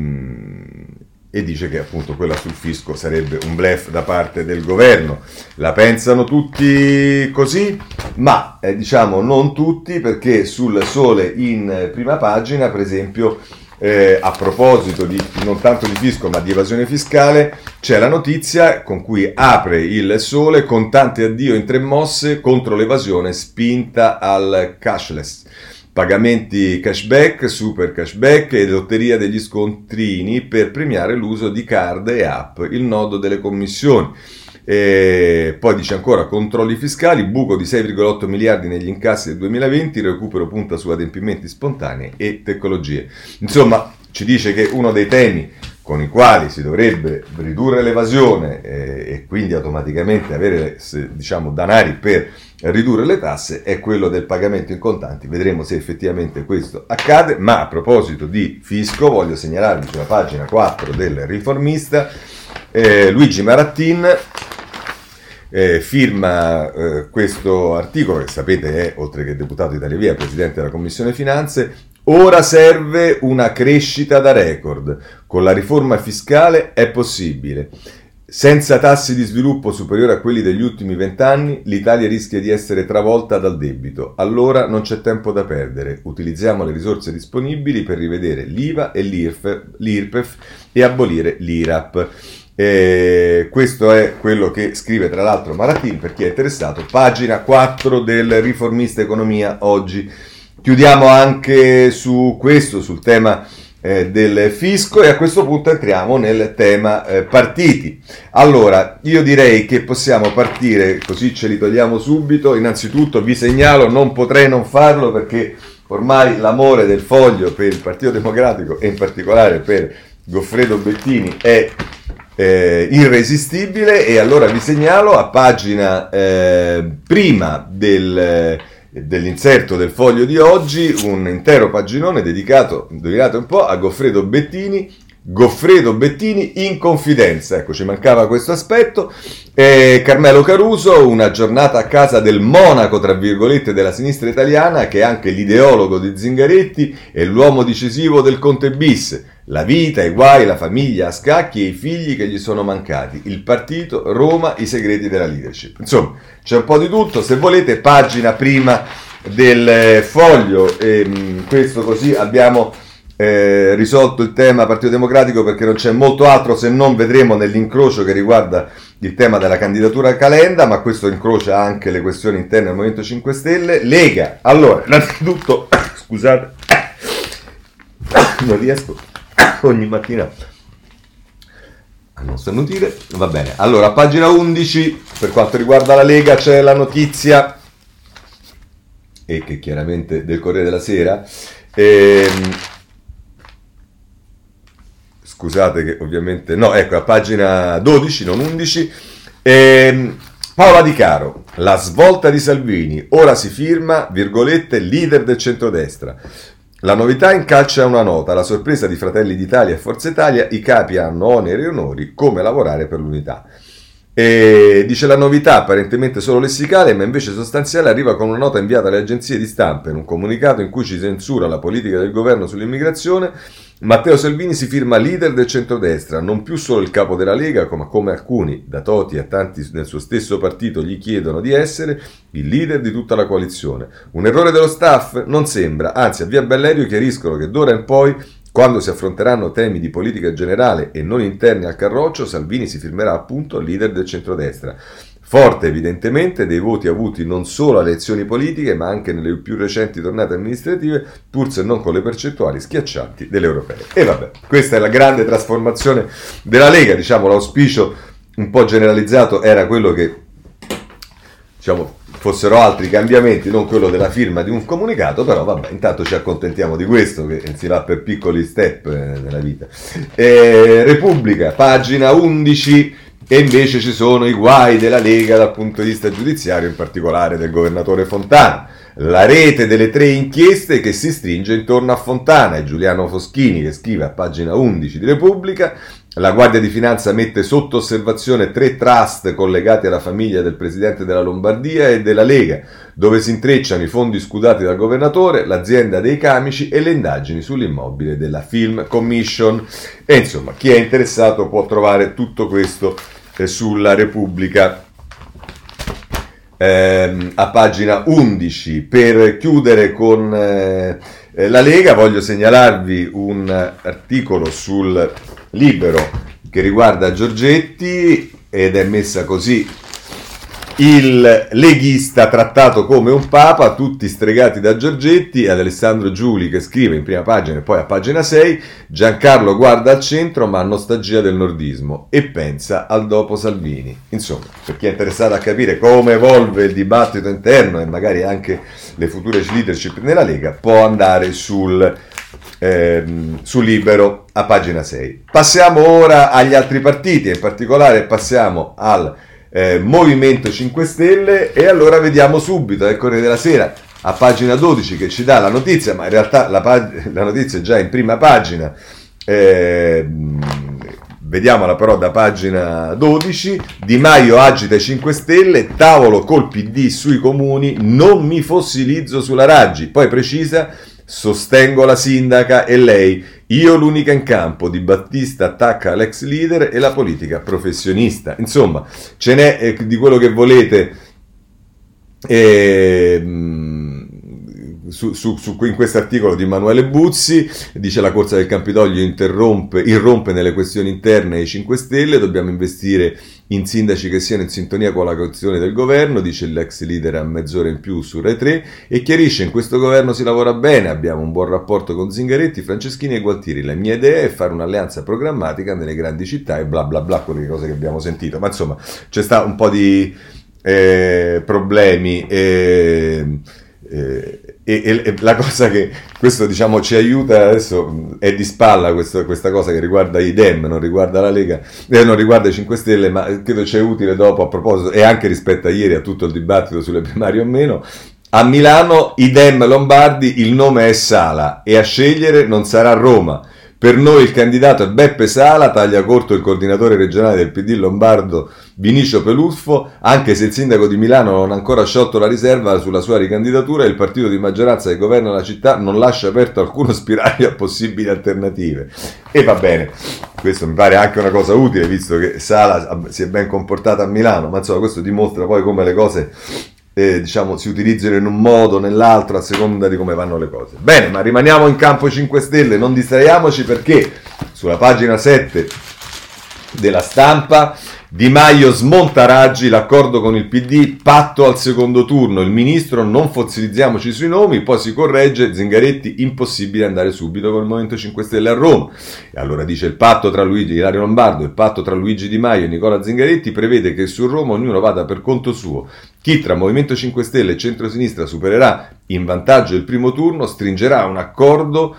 e dice che appunto quella sul fisco sarebbe un blef da parte del governo. La pensano tutti così, ma eh, diciamo non tutti perché sul sole in prima pagina, per esempio, eh, a proposito di non tanto di fisco ma di evasione fiscale, c'è la notizia con cui apre il sole contante addio in tre mosse contro l'evasione spinta al cashless pagamenti cashback, super cashback e lotteria degli scontrini per premiare l'uso di card e app, il nodo delle commissioni. E poi dice ancora controlli fiscali, buco di 6,8 miliardi negli incassi del 2020, recupero punta su adempimenti spontanei e tecnologie. Insomma, ci dice che uno dei temi con i quali si dovrebbe ridurre l'evasione eh, e quindi automaticamente avere diciamo, danari per ridurre le tasse è quello del pagamento in contanti. Vedremo se effettivamente questo accade, ma a proposito di fisco voglio segnalarvi sulla pagina 4 del riformista eh, Luigi Marattin eh, firma eh, questo articolo che sapete è, oltre che deputato Italia Via, presidente della Commissione Finanze, Ora serve una crescita da record. Con la riforma fiscale è possibile. Senza tassi di sviluppo superiori a quelli degli ultimi vent'anni, l'Italia rischia di essere travolta dal debito. Allora non c'è tempo da perdere. Utilizziamo le risorse disponibili per rivedere l'IVA e l'IRPEF e abolire l'IRAP. E questo è quello che scrive tra l'altro Maratin per chi è interessato, pagina 4 del Riformista Economia oggi. Chiudiamo anche su questo, sul tema eh, del fisco e a questo punto entriamo nel tema eh, partiti. Allora, io direi che possiamo partire, così ce li togliamo subito. Innanzitutto vi segnalo, non potrei non farlo perché ormai l'amore del foglio per il Partito Democratico e in particolare per Goffredo Bettini è eh, irresistibile e allora vi segnalo a pagina eh, prima del dell'inserto del foglio di oggi un intero paginone dedicato, indovinate un po', a Goffredo Bettini, Goffredo Bettini in confidenza, ecco ci mancava questo aspetto, e Carmelo Caruso, una giornata a casa del monaco, tra virgolette, della sinistra italiana, che è anche l'ideologo di Zingaretti e l'uomo decisivo del Conte Bis, la vita, i guai, la famiglia a scacchi e i figli che gli sono mancati, il partito, Roma, i segreti della leadership. Insomma, c'è un po' di tutto, se volete, pagina prima del eh, foglio, e, ehm, questo così abbiamo eh, risolto il tema Partito Democratico perché non c'è molto altro se non vedremo nell'incrocio che riguarda il tema della candidatura a Calenda, ma questo incrocia anche le questioni interne al Movimento 5 Stelle. Lega, allora, innanzitutto, <coughs> scusate, <coughs> non riesco <coughs> ogni mattina a non starnutire. Va bene, allora pagina 11 per quanto riguarda la Lega c'è la notizia e che chiaramente del Corriere della Sera. Ehm, scusate che ovviamente no, ecco a pagina 12, non 11. Ehm, Paola Di Caro, la svolta di Salvini, ora si firma, virgolette, leader del centrodestra. La novità incalcia una nota, la sorpresa di Fratelli d'Italia e Forza Italia, i capi hanno oneri e onori come lavorare per l'unità. E dice la novità, apparentemente solo lessicale, ma invece sostanziale, arriva con una nota inviata alle agenzie di stampa in un comunicato in cui ci censura la politica del governo sull'immigrazione. Matteo Salvini si firma leader del centrodestra, non più solo il capo della Lega, ma come alcuni, da Toti a tanti nel suo stesso partito, gli chiedono di essere, il leader di tutta la coalizione. Un errore dello staff? Non sembra, anzi a Via Bellerio chiariscono che d'ora in poi quando si affronteranno temi di politica generale e non interni al carroccio, Salvini si firmerà appunto leader del centrodestra. Forte evidentemente dei voti avuti non solo alle elezioni politiche, ma anche nelle più recenti tornate amministrative, pur se non con le percentuali schiaccianti delle europee. E vabbè, questa è la grande trasformazione della Lega, diciamo l'auspicio un po' generalizzato era quello che diciamo, fossero altri cambiamenti, non quello della firma di un comunicato, però vabbè, intanto ci accontentiamo di questo, che si va per piccoli step eh, nella vita. Eh, Repubblica, pagina 11, e invece ci sono i guai della Lega dal punto di vista giudiziario, in particolare del governatore Fontana. La rete delle tre inchieste che si stringe intorno a Fontana e Giuliano Foschini che scrive a pagina 11 di Repubblica la Guardia di Finanza mette sotto osservazione tre trust collegati alla famiglia del presidente della Lombardia e della Lega, dove si intrecciano i fondi scudati dal governatore, l'azienda dei camici e le indagini sull'immobile della Film Commission. E insomma, chi è interessato può trovare tutto questo eh, sulla Repubblica. Eh, a pagina 11 per chiudere con eh, la Lega voglio segnalarvi un articolo sul libero che riguarda Giorgetti ed è messa così il leghista trattato come un papa, tutti stregati da Giorgetti, ad Alessandro Giuli che scrive in prima pagina e poi a pagina 6, Giancarlo guarda al centro ma ha nostalgia del nordismo e pensa al dopo Salvini. Insomma, per chi è interessato a capire come evolve il dibattito interno e magari anche le future leadership nella Lega, può andare sul ehm, su Libero a pagina 6. Passiamo ora agli altri partiti, in particolare passiamo al eh, Movimento 5 Stelle e allora vediamo subito nel Corriere della Sera a pagina 12 che ci dà la notizia, ma in realtà la, pag- <laughs> la notizia è già in prima pagina. Eh, vediamola però da pagina 12. Di Maio agita i 5 Stelle, tavolo col PD sui comuni, non mi fossilizzo sulla Raggi. Poi precisa Sostengo la sindaca e lei. Io l'unica in campo. Di Battista attacca l'ex leader e la politica professionista. Insomma, ce n'è eh, di quello che volete. Eh, su, su, su, in questo articolo di Emanuele Buzzi, dice la corsa del Campidoglio irrompe nelle questioni interne ai 5 Stelle, dobbiamo investire in sindaci che siano in sintonia con la cauzione del governo, dice l'ex leader a mezz'ora in più su Rai 3 e chiarisce in questo governo si lavora bene, abbiamo un buon rapporto con Zingaretti, Franceschini e Gualtieri, la mia idea è fare un'alleanza programmatica nelle grandi città e bla bla bla, quelle cose che abbiamo sentito, ma insomma c'è sta un po' di eh, problemi. Eh, eh, e, e, la cosa che questo diciamo ci aiuta adesso è di spalla questo, questa cosa che riguarda i Dem, non riguarda la Lega, eh, non riguarda i 5 Stelle, ma credo ci è utile dopo a proposito e anche rispetto a ieri a tutto il dibattito sulle primarie o meno. A Milano i Dem Lombardi il nome è Sala e a scegliere non sarà Roma. Per noi il candidato è Beppe Sala, taglia corto il coordinatore regionale del PD Lombardo Vinicio Peluffo, anche se il sindaco di Milano non ha ancora sciolto la riserva sulla sua ricandidatura, il partito di maggioranza che governa la città non lascia aperto alcuno <laughs> spiraglio a possibili alternative. E va bene, questo mi pare anche una cosa utile, visto che Sala si è ben comportata a Milano, ma insomma questo dimostra poi come le cose eh, diciamo, si utilizzino in un modo o nell'altro a seconda di come vanno le cose. Bene, ma rimaniamo in campo 5 Stelle, non distraiamoci perché sulla pagina 7 della stampa di Maio smonta Raggi, l'accordo con il PD, patto al secondo turno, il ministro non fossilizziamoci sui nomi, poi si corregge, Zingaretti impossibile andare subito con il Movimento 5 Stelle a Roma. E allora dice il patto tra Luigi Ilario Lombardo, il patto tra Luigi Di Maio e Nicola Zingaretti prevede che su Roma ognuno vada per conto suo. Chi tra Movimento 5 Stelle e centrosinistra supererà in vantaggio il primo turno stringerà un accordo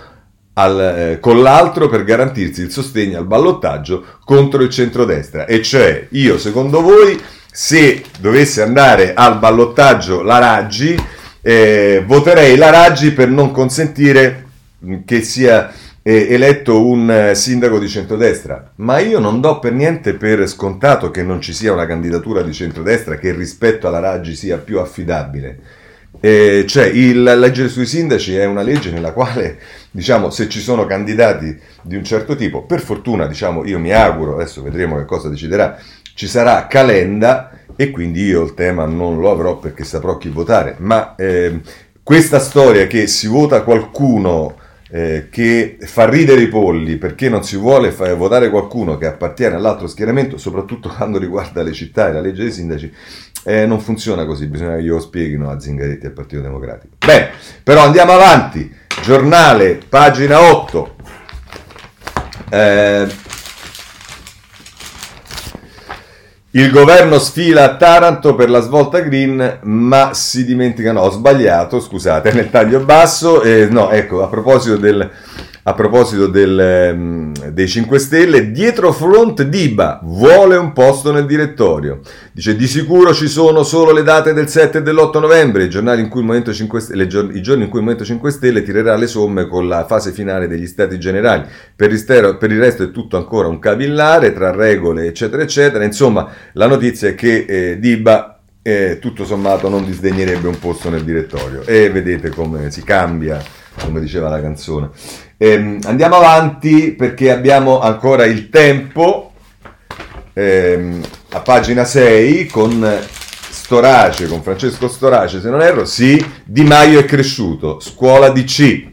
al, eh, con l'altro per garantirsi il sostegno al ballottaggio contro il centrodestra. E cioè, io secondo voi, se dovesse andare al ballottaggio la Raggi, eh, voterei la Raggi per non consentire che sia eh, eletto un eh, sindaco di centrodestra, ma io non do per niente per scontato che non ci sia una candidatura di centrodestra che rispetto alla Raggi sia più affidabile. Eh, cioè, il, la legge sui sindaci è una legge nella quale, diciamo, se ci sono candidati di un certo tipo, per fortuna, diciamo, io mi auguro, adesso vedremo che cosa deciderà, ci sarà calenda e quindi io il tema non lo avrò perché saprò chi votare, ma eh, questa storia che si vota qualcuno eh, che fa ridere i polli perché non si vuole fare votare qualcuno che appartiene all'altro schieramento, soprattutto <laughs> quando riguarda le città e la legge dei sindaci, eh, non funziona così, bisogna che glielo spieghino a Zingaretti e al Partito Democratico. Bene, però andiamo avanti. Giornale, pagina 8. Eh, Il governo sfila a Taranto per la svolta green, ma si dimentica, no, ho sbagliato, scusate, <laughs> nel taglio basso, eh, no, ecco, a proposito del, a proposito del, um, dei 5 Stelle, dietro front Diba vuole un posto nel direttorio. Dice di sicuro ci sono solo le date del 7 e dell'8 novembre, i, giornali in cui il Movimento 5 Stelle, giorni in cui il Movimento 5 Stelle tirerà le somme con la fase finale degli stati generali. Per il, per il resto è tutto ancora un cavillare tra regole eccetera eccetera. Insomma, la notizia è che eh, Diba eh, tutto sommato non disdegnerebbe un posto nel direttorio e vedete come si cambia come diceva la canzone. Ehm, andiamo avanti perché abbiamo ancora il tempo, ehm, a pagina 6 con Storace, con Francesco Storace, se non erro, sì, Di Maio è cresciuto, scuola DC.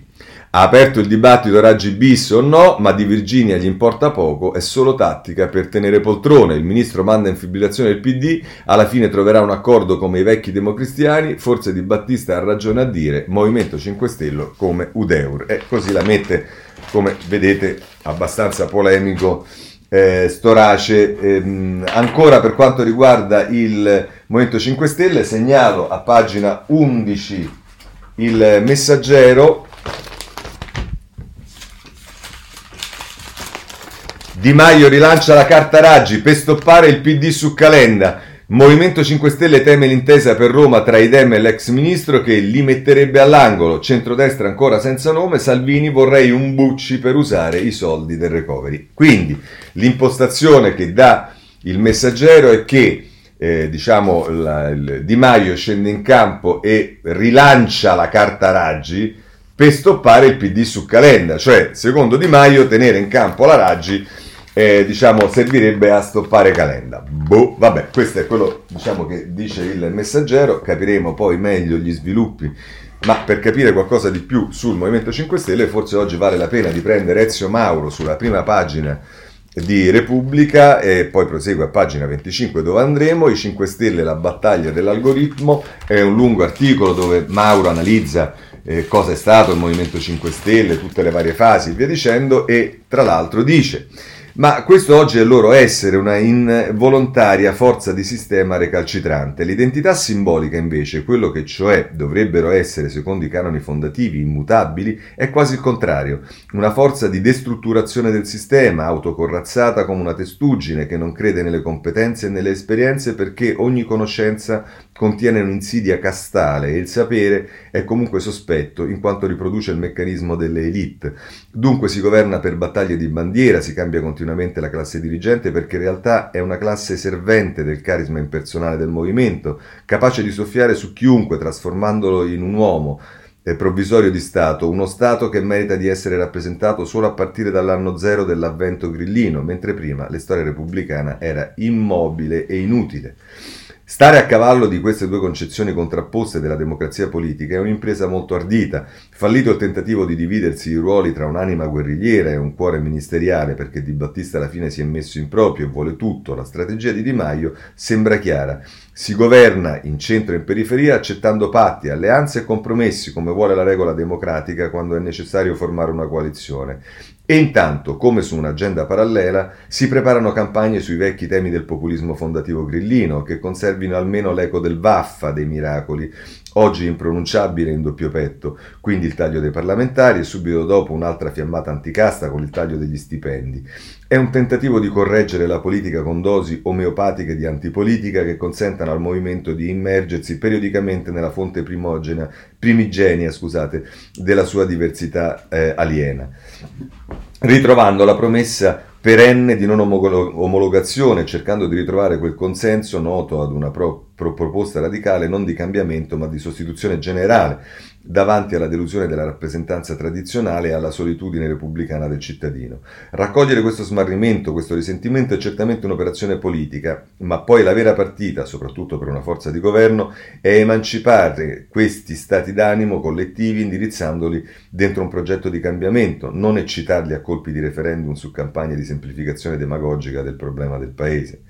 Ha aperto il dibattito Raggi bis o no, ma di Virginia gli importa poco, è solo tattica per tenere poltrone. Il ministro manda in fibrillazione il PD, alla fine troverà un accordo come i vecchi democristiani, forse Di Battista ha ragione a dire Movimento 5 Stelle come Udeur. E così la mette, come vedete, abbastanza polemico eh, Storace. Ehm, ancora per quanto riguarda il Movimento 5 Stelle, segnalo a pagina 11 il messaggero Di Maio rilancia la carta Raggi per stoppare il PD su Calenda. Movimento 5 Stelle teme l'intesa per Roma tra Idem e l'ex ministro che li metterebbe all'angolo. Centrodestra ancora senza nome. Salvini vorrei un Bucci per usare i soldi del recovery. Quindi l'impostazione che dà il messaggero è che eh, diciamo la, il, Di Maio scende in campo e rilancia la carta Raggi per stoppare il PD su Calenda. Cioè, secondo Di Maio, tenere in campo la Raggi eh, diciamo, servirebbe a stoppare Calenda. Boh, vabbè, questo è quello diciamo, che dice il messaggero, capiremo poi meglio gli sviluppi. Ma per capire qualcosa di più sul Movimento 5 Stelle, forse oggi vale la pena di prendere Ezio Mauro sulla prima pagina di Repubblica e poi prosegue a pagina 25 dove andremo, i 5 Stelle, la battaglia dell'algoritmo, è un lungo articolo dove Mauro analizza eh, cosa è stato il Movimento 5 Stelle, tutte le varie fasi e via dicendo e tra l'altro dice ma questo oggi è il loro essere, una involontaria forza di sistema recalcitrante. L'identità simbolica, invece, quello che cioè dovrebbero essere, secondo i canoni fondativi, immutabili, è quasi il contrario. Una forza di destrutturazione del sistema, autocorrazzata come una testuggine che non crede nelle competenze e nelle esperienze perché ogni conoscenza contiene un'insidia castale e il sapere è comunque sospetto in quanto riproduce il meccanismo delle elite. Dunque si governa per battaglie di bandiera, si cambia continuamente la classe dirigente perché in realtà è una classe servente del carisma impersonale del movimento, capace di soffiare su chiunque trasformandolo in un uomo, provvisorio di Stato, uno Stato che merita di essere rappresentato solo a partire dall'anno zero dell'avvento grillino, mentre prima la storia repubblicana era immobile e inutile. Stare a cavallo di queste due concezioni contrapposte della democrazia politica è un'impresa molto ardita. Fallito il tentativo di dividersi i ruoli tra un'anima guerrigliera e un cuore ministeriale, perché Di Battista alla fine si è messo in proprio e vuole tutto, la strategia di Di Maio sembra chiara. Si governa in centro e in periferia accettando patti, alleanze e compromessi come vuole la regola democratica quando è necessario formare una coalizione. E intanto, come su un'agenda parallela, si preparano campagne sui vecchi temi del populismo fondativo grillino, che conservino almeno l'eco del vaffa dei miracoli, oggi impronunciabile in doppio petto, quindi il taglio dei parlamentari e subito dopo un'altra fiammata anticasta con il taglio degli stipendi. È un tentativo di correggere la politica con dosi omeopatiche di antipolitica che consentano al movimento di immergersi periodicamente nella fonte primogena, primigenia scusate, della sua diversità eh, aliena, ritrovando la promessa perenne di non omologazione, cercando di ritrovare quel consenso noto ad una pro- pro- proposta radicale non di cambiamento ma di sostituzione generale davanti alla delusione della rappresentanza tradizionale e alla solitudine repubblicana del cittadino. Raccogliere questo smarrimento, questo risentimento è certamente un'operazione politica, ma poi la vera partita, soprattutto per una forza di governo, è emancipare questi stati d'animo collettivi indirizzandoli dentro un progetto di cambiamento, non eccitarli a colpi di referendum su campagne di semplificazione demagogica del problema del Paese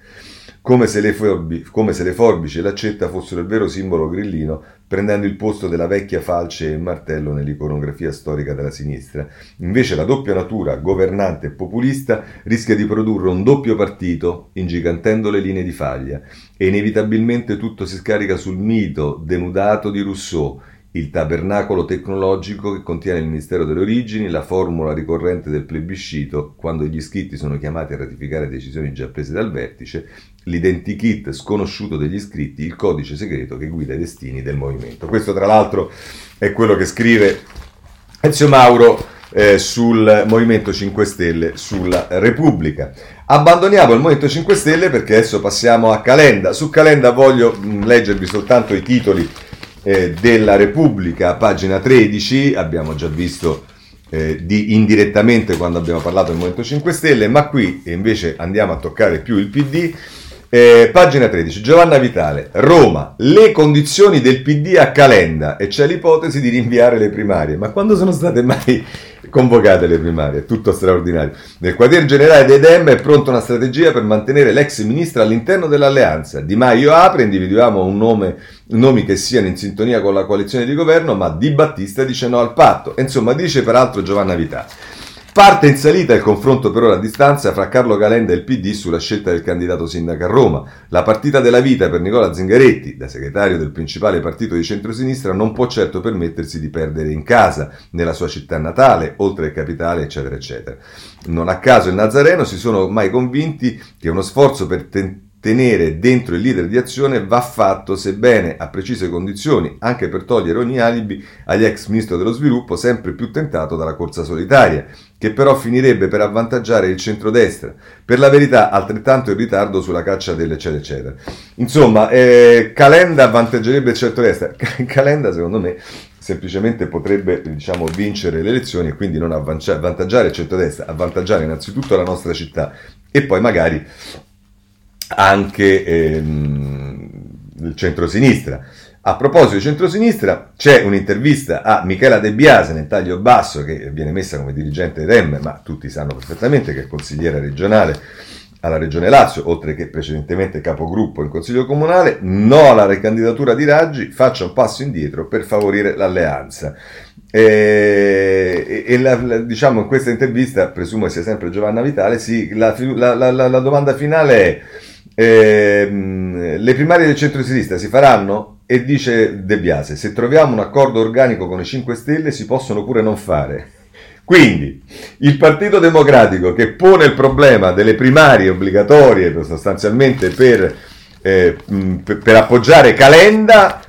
come se, le forbi, come se le forbici e l'accetta fossero il vero simbolo grillino, prendendo il posto della vecchia falce e martello nell'iconografia storica della sinistra. Invece la doppia natura, governante e populista, rischia di produrre un doppio partito, ingigantendo le linee di faglia, e inevitabilmente tutto si scarica sul mito denudato di Rousseau, il tabernacolo tecnologico che contiene il Ministero delle Origini, la formula ricorrente del plebiscito quando gli iscritti sono chiamati a ratificare decisioni già prese dal vertice, l'identikit sconosciuto degli iscritti, il codice segreto che guida i destini del movimento. Questo tra l'altro è quello che scrive Ezio Mauro eh, sul Movimento 5 Stelle, sulla Repubblica. Abbandoniamo il Movimento 5 Stelle perché adesso passiamo a Calenda. Su Calenda voglio mh, leggervi soltanto i titoli eh, della Repubblica, pagina 13, abbiamo già visto eh, di, indirettamente quando abbiamo parlato del Movimento 5 Stelle, ma qui invece andiamo a toccare più il PD. Eh, pagina 13, Giovanna Vitale, Roma, le condizioni del PD a Calenda e c'è l'ipotesi di rinviare le primarie. Ma quando sono state mai convocate le primarie? Tutto straordinario. Nel quartier generale dei Dem è pronta una strategia per mantenere l'ex ministro all'interno dell'alleanza. Di Maio apre, individuiamo un nome, nomi che siano in sintonia con la coalizione di governo, ma Di Battista dice no al patto. Insomma, dice peraltro Giovanna Vitale. Parte in salita il confronto per ora a distanza fra Carlo Calenda e il PD sulla scelta del candidato sindaco a Roma. La partita della vita per Nicola Zingaretti, da segretario del principale partito di centrosinistra, non può certo permettersi di perdere in casa, nella sua città natale, oltre al capitale, eccetera, eccetera. Non a caso il Nazareno si sono ormai convinti che uno sforzo per tentare tenere dentro il leader di azione va fatto, sebbene a precise condizioni, anche per togliere ogni alibi agli ex ministro dello sviluppo, sempre più tentato dalla corsa solitaria, che però finirebbe per avvantaggiare il centrodestra. Per la verità, altrettanto in ritardo sulla caccia dell'eccetera eccetera. Insomma, eh, Calenda avvantaggerebbe il centrodestra. <laughs> Calenda, secondo me, semplicemente potrebbe diciamo, vincere le elezioni e quindi non avvantaggiare il centrodestra, avvantaggiare innanzitutto la nostra città e poi magari anche ehm, il centrosinistra. A proposito di centrosinistra, c'è un'intervista a Michela De Biase nel taglio basso che viene messa come dirigente REM, ma tutti sanno perfettamente che è consigliere regionale alla Regione Lazio, oltre che precedentemente capogruppo in Consiglio Comunale, no alla ricandidatura di Raggi, faccia un passo indietro per favorire l'alleanza. E, e la, la, diciamo in questa intervista, presumo sia sempre Giovanna Vitale, sì, la, la domanda finale è Ehm, le primarie del centro-sinistra si faranno? E dice De Biase, se troviamo un accordo organico con i 5 Stelle si possono pure non fare. Quindi il Partito Democratico che pone il problema delle primarie obbligatorie sostanzialmente per, eh, per, appoggiare Calenda,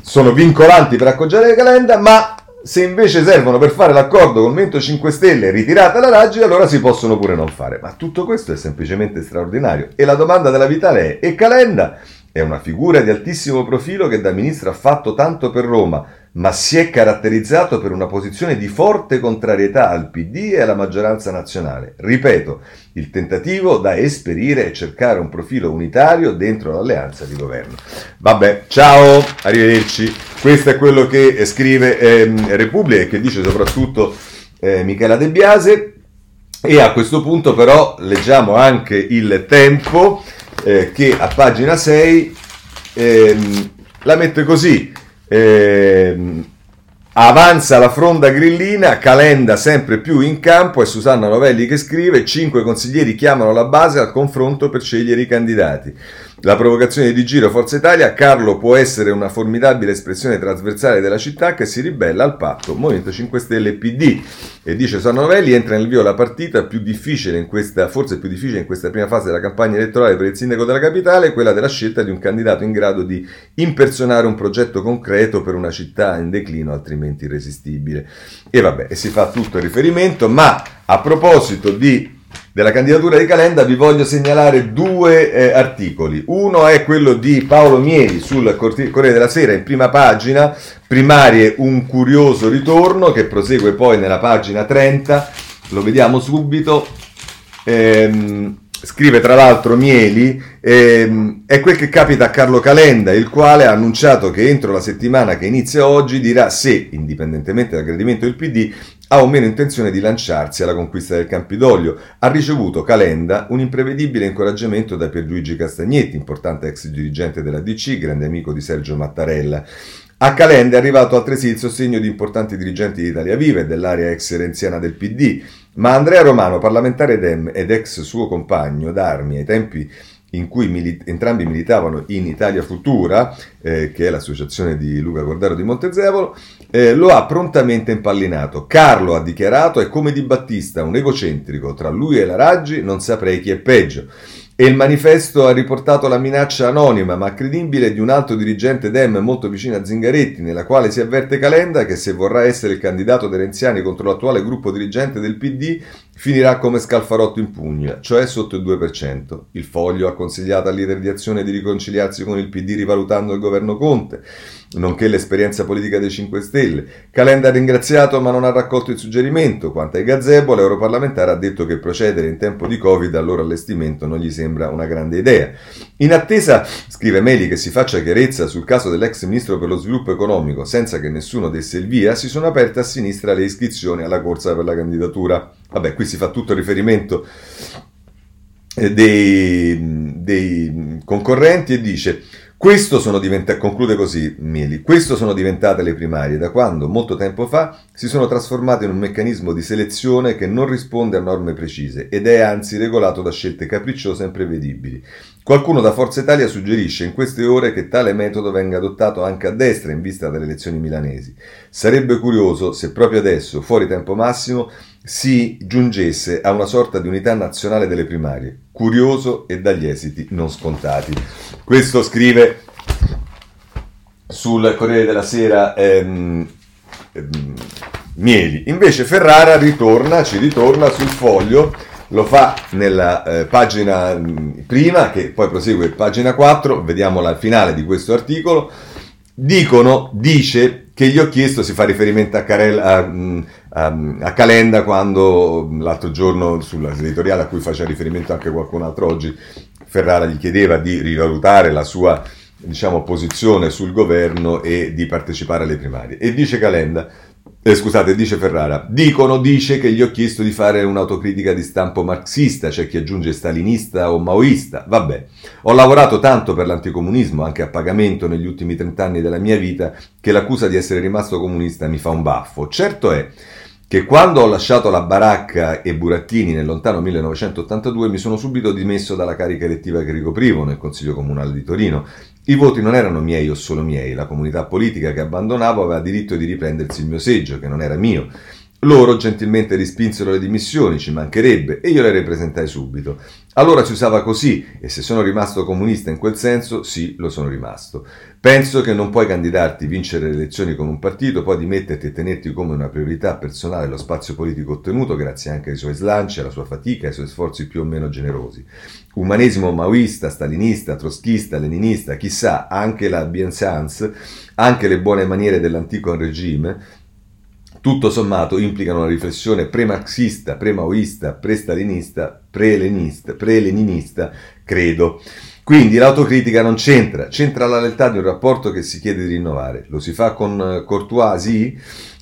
sono vincolanti per appoggiare Calenda, ma se invece servono per fare l'accordo con il Movimento 5 Stelle ritirata la Raggi, allora si possono pure non fare. Ma tutto questo è semplicemente straordinario. E la domanda della Vitale è: e Calenda è una figura di altissimo profilo che da ministro ha fatto tanto per Roma, ma si è caratterizzato per una posizione di forte contrarietà al PD e alla maggioranza nazionale. Ripeto, il tentativo da esperire e cercare un profilo unitario dentro l'alleanza di governo. Vabbè, ciao, arrivederci. Questo è quello che scrive eh, Repubblica e che dice soprattutto eh, Michela De Biase. E a questo punto però leggiamo anche il tempo eh, che a pagina 6 ehm, la mette così. Ehm, avanza la fronda grillina, Calenda sempre più in campo, è Susanna Novelli che scrive, cinque consiglieri chiamano la base al confronto per scegliere i candidati. La provocazione di giro Forza Italia, Carlo può essere una formidabile espressione trasversale della città che si ribella al patto Movimento 5 Stelle PD. E dice Novelli, entra nel vio la partita più difficile in questa, forse più difficile in questa prima fase della campagna elettorale per il sindaco della capitale, quella della scelta di un candidato in grado di impersonare un progetto concreto per una città in declino altrimenti irresistibile. E vabbè, si fa tutto il riferimento, ma a proposito di della candidatura di Calenda vi voglio segnalare due eh, articoli. Uno è quello di Paolo Mieri sul Corriere della Sera in prima pagina, primarie un curioso ritorno che prosegue poi nella pagina 30, lo vediamo subito. Ehm, Scrive tra l'altro Mieli, ehm, è quel che capita a Carlo Calenda, il quale ha annunciato che entro la settimana che inizia oggi dirà se, indipendentemente dal gradimento del PD, ha o meno intenzione di lanciarsi alla conquista del Campidoglio. Ha ricevuto Calenda un imprevedibile incoraggiamento da Pierluigi Castagnetti, importante ex dirigente della DC, grande amico di Sergio Mattarella. A Calenda è arrivato altresì il sostegno di importanti dirigenti di Italia Viva e dell'area ex renziana del PD, ma Andrea Romano, parlamentare ed ex suo compagno d'armi ai tempi in cui mili- entrambi militavano in Italia Futura, eh, che è l'associazione di Luca Cordaro di Montezevolo, eh, lo ha prontamente impallinato. Carlo ha dichiarato è come Di Battista, un egocentrico, tra lui e la Raggi non saprei chi è peggio. E il manifesto ha riportato la minaccia anonima ma credibile di un alto dirigente Dem molto vicino a Zingaretti, nella quale si avverte Calenda che se vorrà essere il candidato dei Renziani contro l'attuale gruppo dirigente del PD finirà come Scalfarotto in pugna, cioè sotto il 2%. Il foglio ha consigliato al leader di azione di riconciliarsi con il PD rivalutando il governo Conte nonché l'esperienza politica dei 5 Stelle. Calenda ha ringraziato ma non ha raccolto il suggerimento. Quanto ai gazebo, l'europarlamentare ha detto che procedere in tempo di Covid al loro allestimento non gli sembra una grande idea. In attesa, scrive Meli, che si faccia chiarezza sul caso dell'ex ministro per lo sviluppo economico senza che nessuno desse il via, si sono aperte a sinistra le iscrizioni alla corsa per la candidatura. Vabbè, qui si fa tutto riferimento eh, dei, dei concorrenti e dice questo sono diventate, conclude così Mieli, questo sono diventate le primarie da quando, molto tempo fa, si sono trasformate in un meccanismo di selezione che non risponde a norme precise ed è anzi regolato da scelte capricciose e imprevedibili. Qualcuno da Forza Italia suggerisce in queste ore che tale metodo venga adottato anche a destra in vista delle elezioni milanesi. Sarebbe curioso se proprio adesso, fuori tempo massimo, si giungesse a una sorta di unità nazionale delle primarie, curioso e dagli esiti non scontati. Questo scrive sul Corriere della Sera ehm, ehm, Mieli. Invece Ferrara ritorna, ci ritorna sul foglio, lo fa nella eh, pagina prima, che poi prosegue pagina 4, vediamo la finale di questo articolo. Dicono, dice che gli ho chiesto, si fa riferimento a, Carella, a, a, a Calenda quando l'altro giorno sull'editoriale a cui faceva riferimento anche qualcun altro oggi, Ferrara gli chiedeva di rivalutare la sua diciamo, posizione sul governo e di partecipare alle primarie. E dice Calenda, eh, scusate, dice Ferrara, dicono, dice che gli ho chiesto di fare un'autocritica di stampo marxista, c'è cioè chi aggiunge stalinista o maoista, vabbè. Ho lavorato tanto per l'anticomunismo, anche a pagamento negli ultimi trent'anni della mia vita, che l'accusa di essere rimasto comunista mi fa un baffo. Certo è che quando ho lasciato la baracca e Burattini nel lontano 1982 mi sono subito dimesso dalla carica elettiva che ricoprivo nel Consiglio Comunale di Torino i voti non erano miei o solo miei, la comunità politica che abbandonavo aveva diritto di riprendersi il mio seggio, che non era mio. Loro gentilmente rispinsero le dimissioni, ci mancherebbe, e io le ripresentai subito. Allora si usava così, e se sono rimasto comunista in quel senso, sì, lo sono rimasto. Penso che non puoi candidarti, vincere le elezioni con un partito, poi dimetterti e tenerti come una priorità personale lo spazio politico ottenuto grazie anche ai suoi slanci, alla sua fatica, ai suoi sforzi più o meno generosi. Umanesimo maoista, stalinista, trotschista, leninista, chissà, anche la bienséance, anche le buone maniere dell'antico regime, tutto sommato implicano una riflessione pre-marxista, pre-maoista, pre-stalinista, pre-leninista, pre-leninista, credo. Quindi l'autocritica non c'entra, c'entra la lealtà di un rapporto che si chiede di rinnovare. Lo si fa con eh, courtoisie,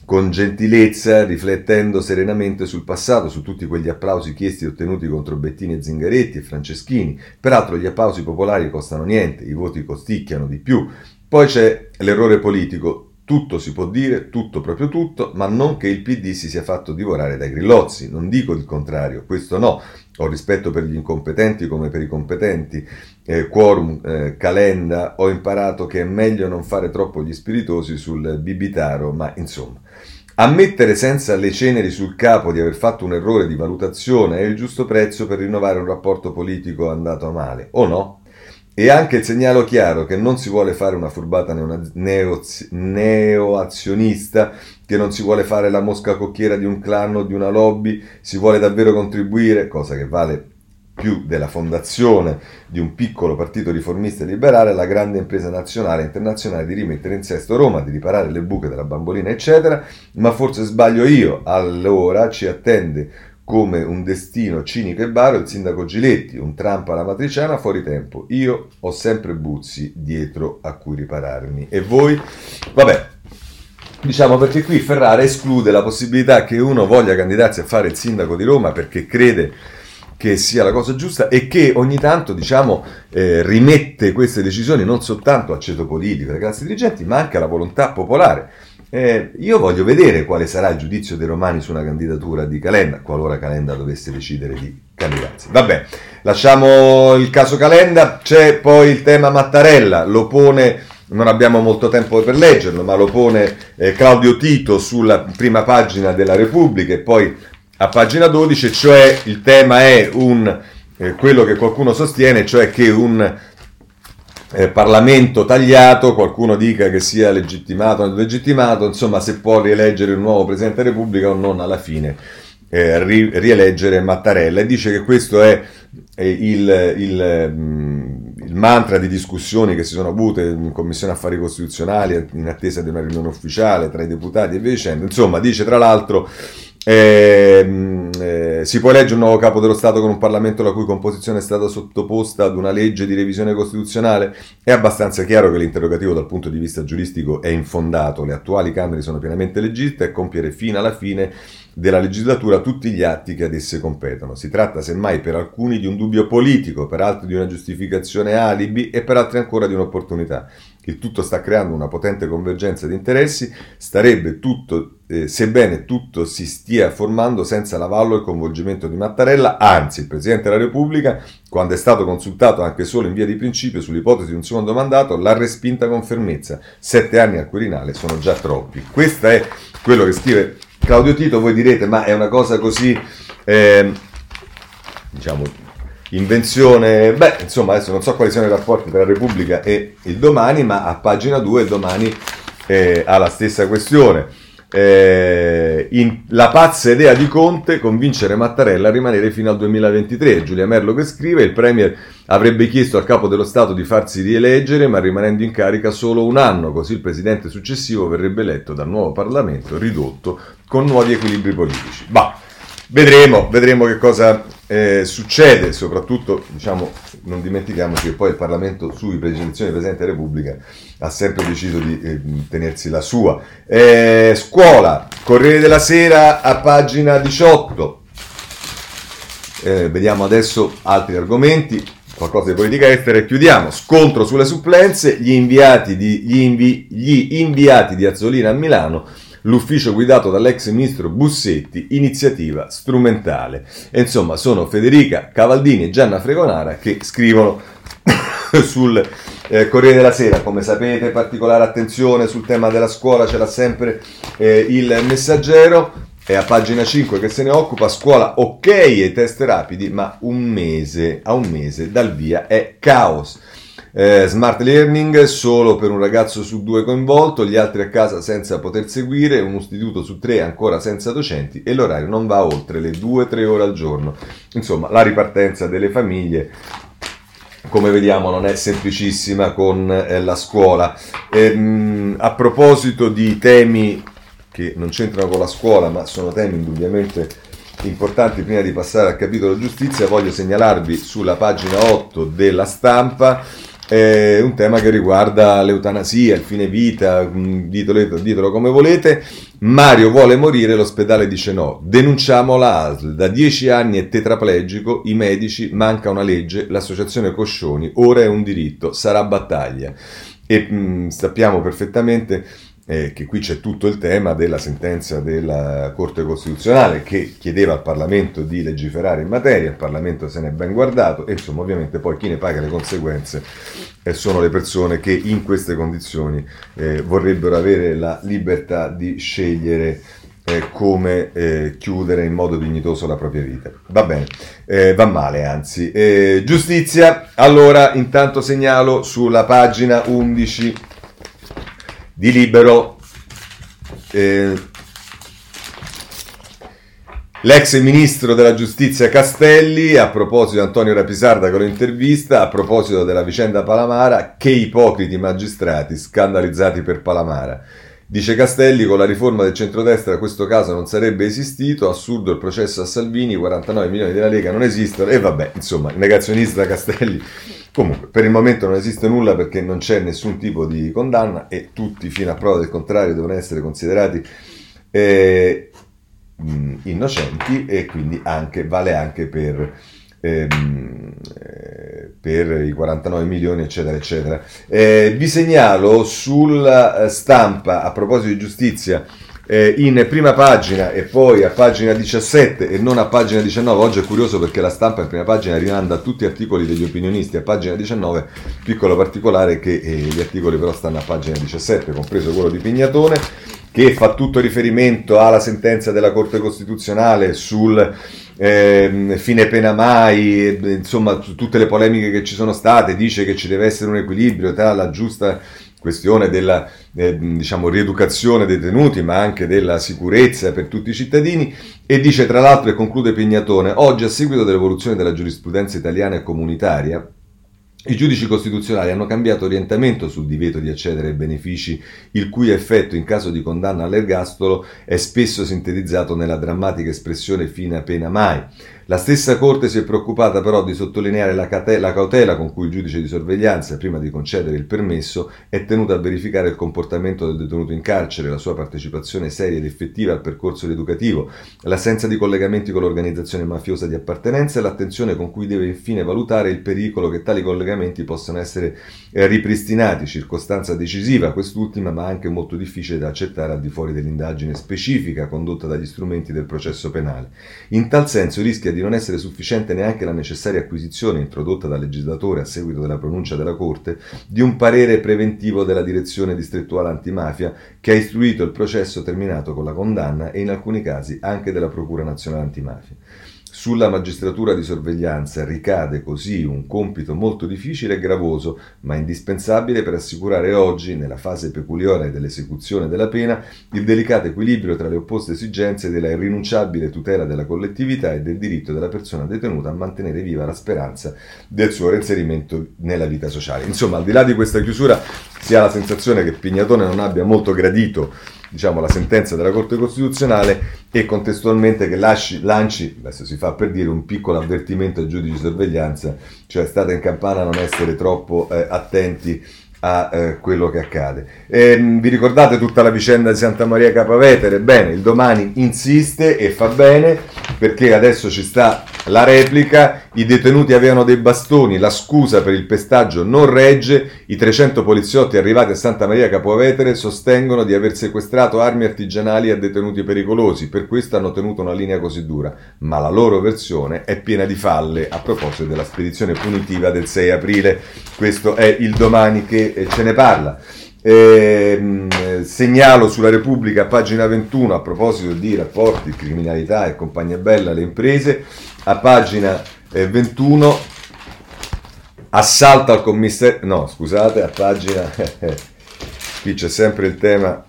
con gentilezza, riflettendo serenamente sul passato, su tutti quegli applausi chiesti e ottenuti contro Bettini e Zingaretti e Franceschini. Peraltro gli applausi popolari costano niente, i voti costicchiano di più. Poi c'è l'errore politico, tutto si può dire, tutto proprio tutto, ma non che il PD si sia fatto divorare dai grillozzi, non dico il contrario, questo no. Ho rispetto per gli incompetenti come per i competenti, eh, quorum, eh, calenda, ho imparato che è meglio non fare troppo gli spiritosi sul bibitaro, ma insomma. Ammettere senza le ceneri sul capo di aver fatto un errore di valutazione è il giusto prezzo per rinnovare un rapporto politico andato a male, o no? E anche il segnale chiaro che non si vuole fare una furbata neoazionista, che non si vuole fare la mosca cocchiera di un clan o di una lobby, si vuole davvero contribuire, cosa che vale più della fondazione di un piccolo partito riformista e liberale alla grande impresa nazionale e internazionale di rimettere in sesto Roma, di riparare le buche della bambolina, eccetera, ma forse sbaglio io, allora ci attende come un destino cinico e baro il sindaco Giletti, un Trump alla matriciana fuori tempo. Io ho sempre Buzzi dietro a cui ripararmi. E voi? Vabbè, Diciamo perché qui Ferrara esclude la possibilità che uno voglia candidarsi a fare il sindaco di Roma perché crede che sia la cosa giusta e che ogni tanto diciamo, eh, rimette queste decisioni non soltanto al ceto politico delle classi dirigenti, ma anche alla volontà popolare. Eh, io voglio vedere quale sarà il giudizio dei romani su una candidatura di Calenda, qualora Calenda dovesse decidere di candidarsi. Vabbè, lasciamo il caso Calenda, c'è poi il tema Mattarella, lo pone non abbiamo molto tempo per leggerlo, ma lo pone eh, Claudio Tito sulla prima pagina della Repubblica e poi a pagina 12, cioè il tema è un, eh, quello che qualcuno sostiene, cioè che un eh, Parlamento tagliato, qualcuno dica che sia legittimato o non legittimato, insomma se può rieleggere un nuovo Presidente della Repubblica o non alla fine eh, ri- rieleggere Mattarella e dice che questo è il, il, mm, il, mantra di discussioni che si sono avute in Commissione Affari Costituzionali in attesa di una riunione ufficiale tra i deputati e via dicendo. Insomma, dice tra l'altro eh, eh, si può eleggere un nuovo capo dello Stato con un Parlamento la cui composizione è stata sottoposta ad una legge di revisione costituzionale? È abbastanza chiaro che l'interrogativo dal punto di vista giuristico è infondato. Le attuali Camere sono pienamente legittime e compiere fino alla fine della legislatura tutti gli atti che ad esse competono. Si tratta semmai per alcuni di un dubbio politico, per altri di una giustificazione alibi e per altri ancora di un'opportunità. Il tutto sta creando una potente convergenza di interessi, starebbe tutto, eh, sebbene tutto si stia formando senza l'avallo e coinvolgimento di Mattarella, anzi il Presidente della Repubblica, quando è stato consultato anche solo in via di principio sull'ipotesi di un secondo mandato, l'ha respinta con fermezza. Sette anni al Quirinale sono già troppi. Questo è quello che scrive Claudio Tito, voi direte, ma è una cosa così... Eh, diciamo invenzione, beh, insomma, adesso non so quali siano i rapporti tra la Repubblica e il domani, ma a pagina 2 il domani eh, ha la stessa questione. Eh, in, la pazza idea di Conte convincere Mattarella a rimanere fino al 2023. Giulia Merlo che scrive: il Premier avrebbe chiesto al capo dello Stato di farsi rieleggere, ma rimanendo in carica solo un anno, così il presidente successivo verrebbe eletto dal nuovo Parlamento ridotto con nuovi equilibri politici. Bah, vedremo, vedremo che cosa eh, succede, soprattutto, diciamo, non dimentichiamoci che poi il Parlamento sui elezioni del Presidente della Repubblica ha sempre deciso di eh, tenersi la sua. Eh, scuola, Corriere della Sera a pagina 18. Eh, vediamo adesso altri argomenti, qualcosa di politica estera e chiudiamo. Scontro sulle supplenze, gli, inviati di, gli, invi, gli inviati di Azzolina a Milano l'ufficio guidato dall'ex ministro Bussetti, iniziativa strumentale. E insomma, sono Federica Cavaldini e Gianna Fregonara che scrivono <coughs> sul eh, Corriere della Sera. Come sapete, particolare attenzione sul tema della scuola ce l'ha sempre eh, il messaggero. È a pagina 5 che se ne occupa, scuola ok e test rapidi, ma un mese, a un mese dal via è caos. Eh, smart learning solo per un ragazzo su due coinvolto, gli altri a casa senza poter seguire, un istituto su tre ancora senza docenti e l'orario non va oltre le 2-3 ore al giorno. Insomma, la ripartenza delle famiglie come vediamo non è semplicissima con eh, la scuola. E, mh, a proposito di temi che non c'entrano con la scuola, ma sono temi indubbiamente importanti prima di passare al capitolo giustizia, voglio segnalarvi sulla pagina 8 della stampa è un tema che riguarda l'eutanasia, il fine vita, mm, ditelo, ditelo, come volete. Mario vuole morire, l'ospedale dice no. Denunciamo la ASL, da dieci anni è tetraplegico, i medici, manca una legge, l'associazione Coscioni, ora è un diritto, sarà battaglia. E mh, mm, sappiamo perfettamente eh, che qui c'è tutto il tema della sentenza della Corte Costituzionale che chiedeva al Parlamento di legiferare in materia, il Parlamento se n'è ben guardato e insomma ovviamente poi chi ne paga le conseguenze eh, sono le persone che in queste condizioni eh, vorrebbero avere la libertà di scegliere eh, come eh, chiudere in modo dignitoso la propria vita. Va bene, eh, va male anzi. Eh, giustizia, allora intanto segnalo sulla pagina 11 di Libero eh, L'ex ministro della giustizia Castelli, a proposito di Antonio Rapisarda con l'intervista, a proposito della vicenda Palamara, che ipocriti magistrati scandalizzati per Palamara. Dice Castelli, con la riforma del centrodestra questo caso non sarebbe esistito, assurdo il processo a Salvini, 49 milioni della Lega non esistono, e vabbè, insomma, il negazionista Castelli. Comunque, per il momento non esiste nulla perché non c'è nessun tipo di condanna e tutti, fino a prova del contrario, devono essere considerati eh, innocenti e quindi anche, vale anche per ehm, eh, per i 49 milioni, eccetera, eccetera. Eh, vi segnalo sulla stampa, a proposito di giustizia, eh, in prima pagina e poi a pagina 17 e non a pagina 19. Oggi è curioso perché la stampa in prima pagina rimanda tutti gli articoli degli opinionisti a pagina 19, piccolo particolare che eh, gli articoli però stanno a pagina 17, compreso quello di Pignatone, che fa tutto riferimento alla sentenza della Corte Costituzionale sul eh, fine pena mai, insomma tutte le polemiche che ci sono state, dice che ci deve essere un equilibrio tra la giusta questione della eh, diciamo, rieducazione dei detenuti, ma anche della sicurezza per tutti i cittadini, e dice tra l'altro, e conclude Pignatone, oggi a seguito dell'evoluzione della giurisprudenza italiana e comunitaria, i giudici costituzionali hanno cambiato orientamento sul divieto di accedere ai benefici, il cui effetto in caso di condanna all'ergastolo è spesso sintetizzato nella drammatica espressione fine a pena mai. La stessa Corte si è preoccupata però di sottolineare la, la, cautela con cui il giudice di sorveglianza, prima di concedere il permesso, è tenuto a verificare il comportamento del detenuto in carcere, la sua partecipazione seria ed effettiva al percorso educativo, l'assenza di collegamenti con l'organizzazione mafiosa di appartenenza e l'attenzione con cui deve infine valutare il pericolo che tali collegamenti possano essere eh, ripristinati, circostanza decisiva quest'ultima ma anche molto difficile da accettare al di fuori dell'indagine specifica condotta dagli strumenti del processo penale. In tal senso rischia di di non essere sufficiente neanche la necessaria acquisizione introdotta dal legislatore a seguito della pronuncia della Corte di un parere preventivo della Direzione distrettuale antimafia che ha istruito il processo terminato con la condanna e in alcuni casi anche della Procura nazionale antimafia. Sulla magistratura di sorveglianza ricade così un compito molto difficile e gravoso, ma indispensabile per assicurare oggi, nella fase peculiare dell'esecuzione della pena, il delicato equilibrio tra le opposte esigenze della irrinunciabile tutela della collettività e del diritto della persona detenuta a mantenere viva la speranza del suo reinserimento nella vita sociale. Insomma, al di là di questa chiusura, si ha la sensazione che Pignatone non abbia molto gradito diciamo, la sentenza della Corte Costituzionale e contestualmente che lasci, lanci, adesso si fa per dire, un piccolo avvertimento ai giudici di sorveglianza, cioè state in campana a non essere troppo eh, attenti a eh, quello che accade. E, ehm, vi ricordate tutta la vicenda di Santa Maria Capavetere? Bene, il domani insiste e fa bene perché adesso ci sta la replica, i detenuti avevano dei bastoni, la scusa per il pestaggio non regge, i 300 poliziotti arrivati a Santa Maria Capovetere sostengono di aver sequestrato armi artigianali a detenuti pericolosi, per questo hanno tenuto una linea così dura, ma la loro versione è piena di falle a proposito della spedizione punitiva del 6 aprile. Questo è il domani che eh, ce ne parla. Eh, segnalo sulla Repubblica, pagina 21, a proposito di rapporti, criminalità e compagnia bella alle imprese, a pagina eh, 21, assalto al commissario, no scusate, a pagina, <laughs> qui c'è sempre il tema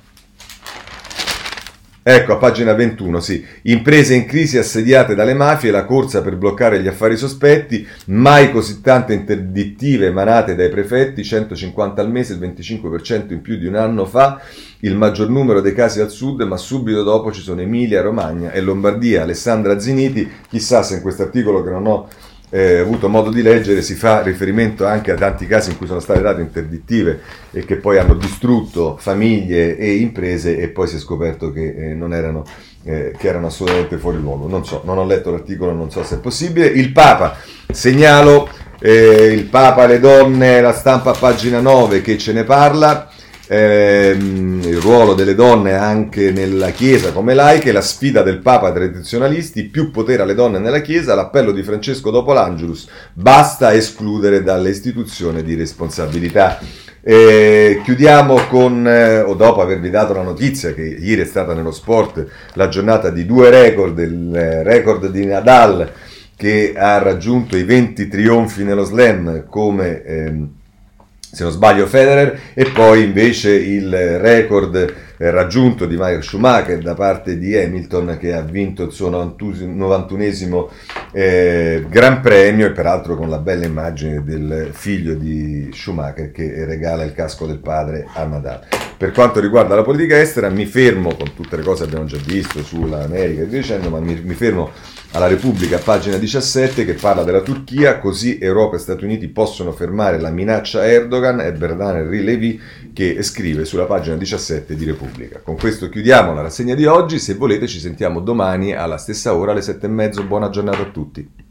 Ecco, a pagina 21, sì. Imprese in crisi assediate dalle mafie, la corsa per bloccare gli affari sospetti, mai così tante interdittive emanate dai prefetti, 150 al mese, il 25% in più di un anno fa, il maggior numero dei casi al sud, ma subito dopo ci sono Emilia, Romagna e Lombardia. Alessandra Ziniti, chissà se in questo articolo che non ho eh, avuto modo di leggere si fa riferimento anche a tanti casi in cui sono state date interdittive e che poi hanno distrutto famiglie e imprese e poi si è scoperto che eh, non erano eh, che erano assolutamente fuori luogo. Non so, non ho letto l'articolo, non so se è possibile. Il Papa, segnalo eh, il Papa, le donne, la stampa a pagina 9 che ce ne parla. Ehm, il ruolo delle donne anche nella Chiesa come laiche, la sfida del Papa ai tradizionalisti, più potere alle donne nella Chiesa, l'appello di Francesco dopo l'Angelus, basta escludere dalle istituzioni di responsabilità. E chiudiamo con, eh, o dopo avervi dato la notizia che ieri è stata nello sport la giornata di due record, il eh, record di Nadal che ha raggiunto i 20 trionfi nello slam come... Ehm, se non sbaglio Federer, e poi invece il record eh, raggiunto di Michael Schumacher da parte di Hamilton che ha vinto il suo 91esimo eh, Gran Premio e peraltro con la bella immagine del figlio di Schumacher che regala il casco del padre a Nadal. Per quanto riguarda la politica estera mi fermo, con tutte le cose che abbiamo già visto sull'America e dicendo, ma mi, mi fermo alla Repubblica, pagina 17, che parla della Turchia, così Europa e Stati Uniti possono fermare la minaccia Erdogan, e Berdane Rilevi che scrive sulla pagina 17 di Repubblica. Con questo chiudiamo la rassegna di oggi, se volete ci sentiamo domani alla stessa ora alle 7 e mezzo, buona giornata a tutti.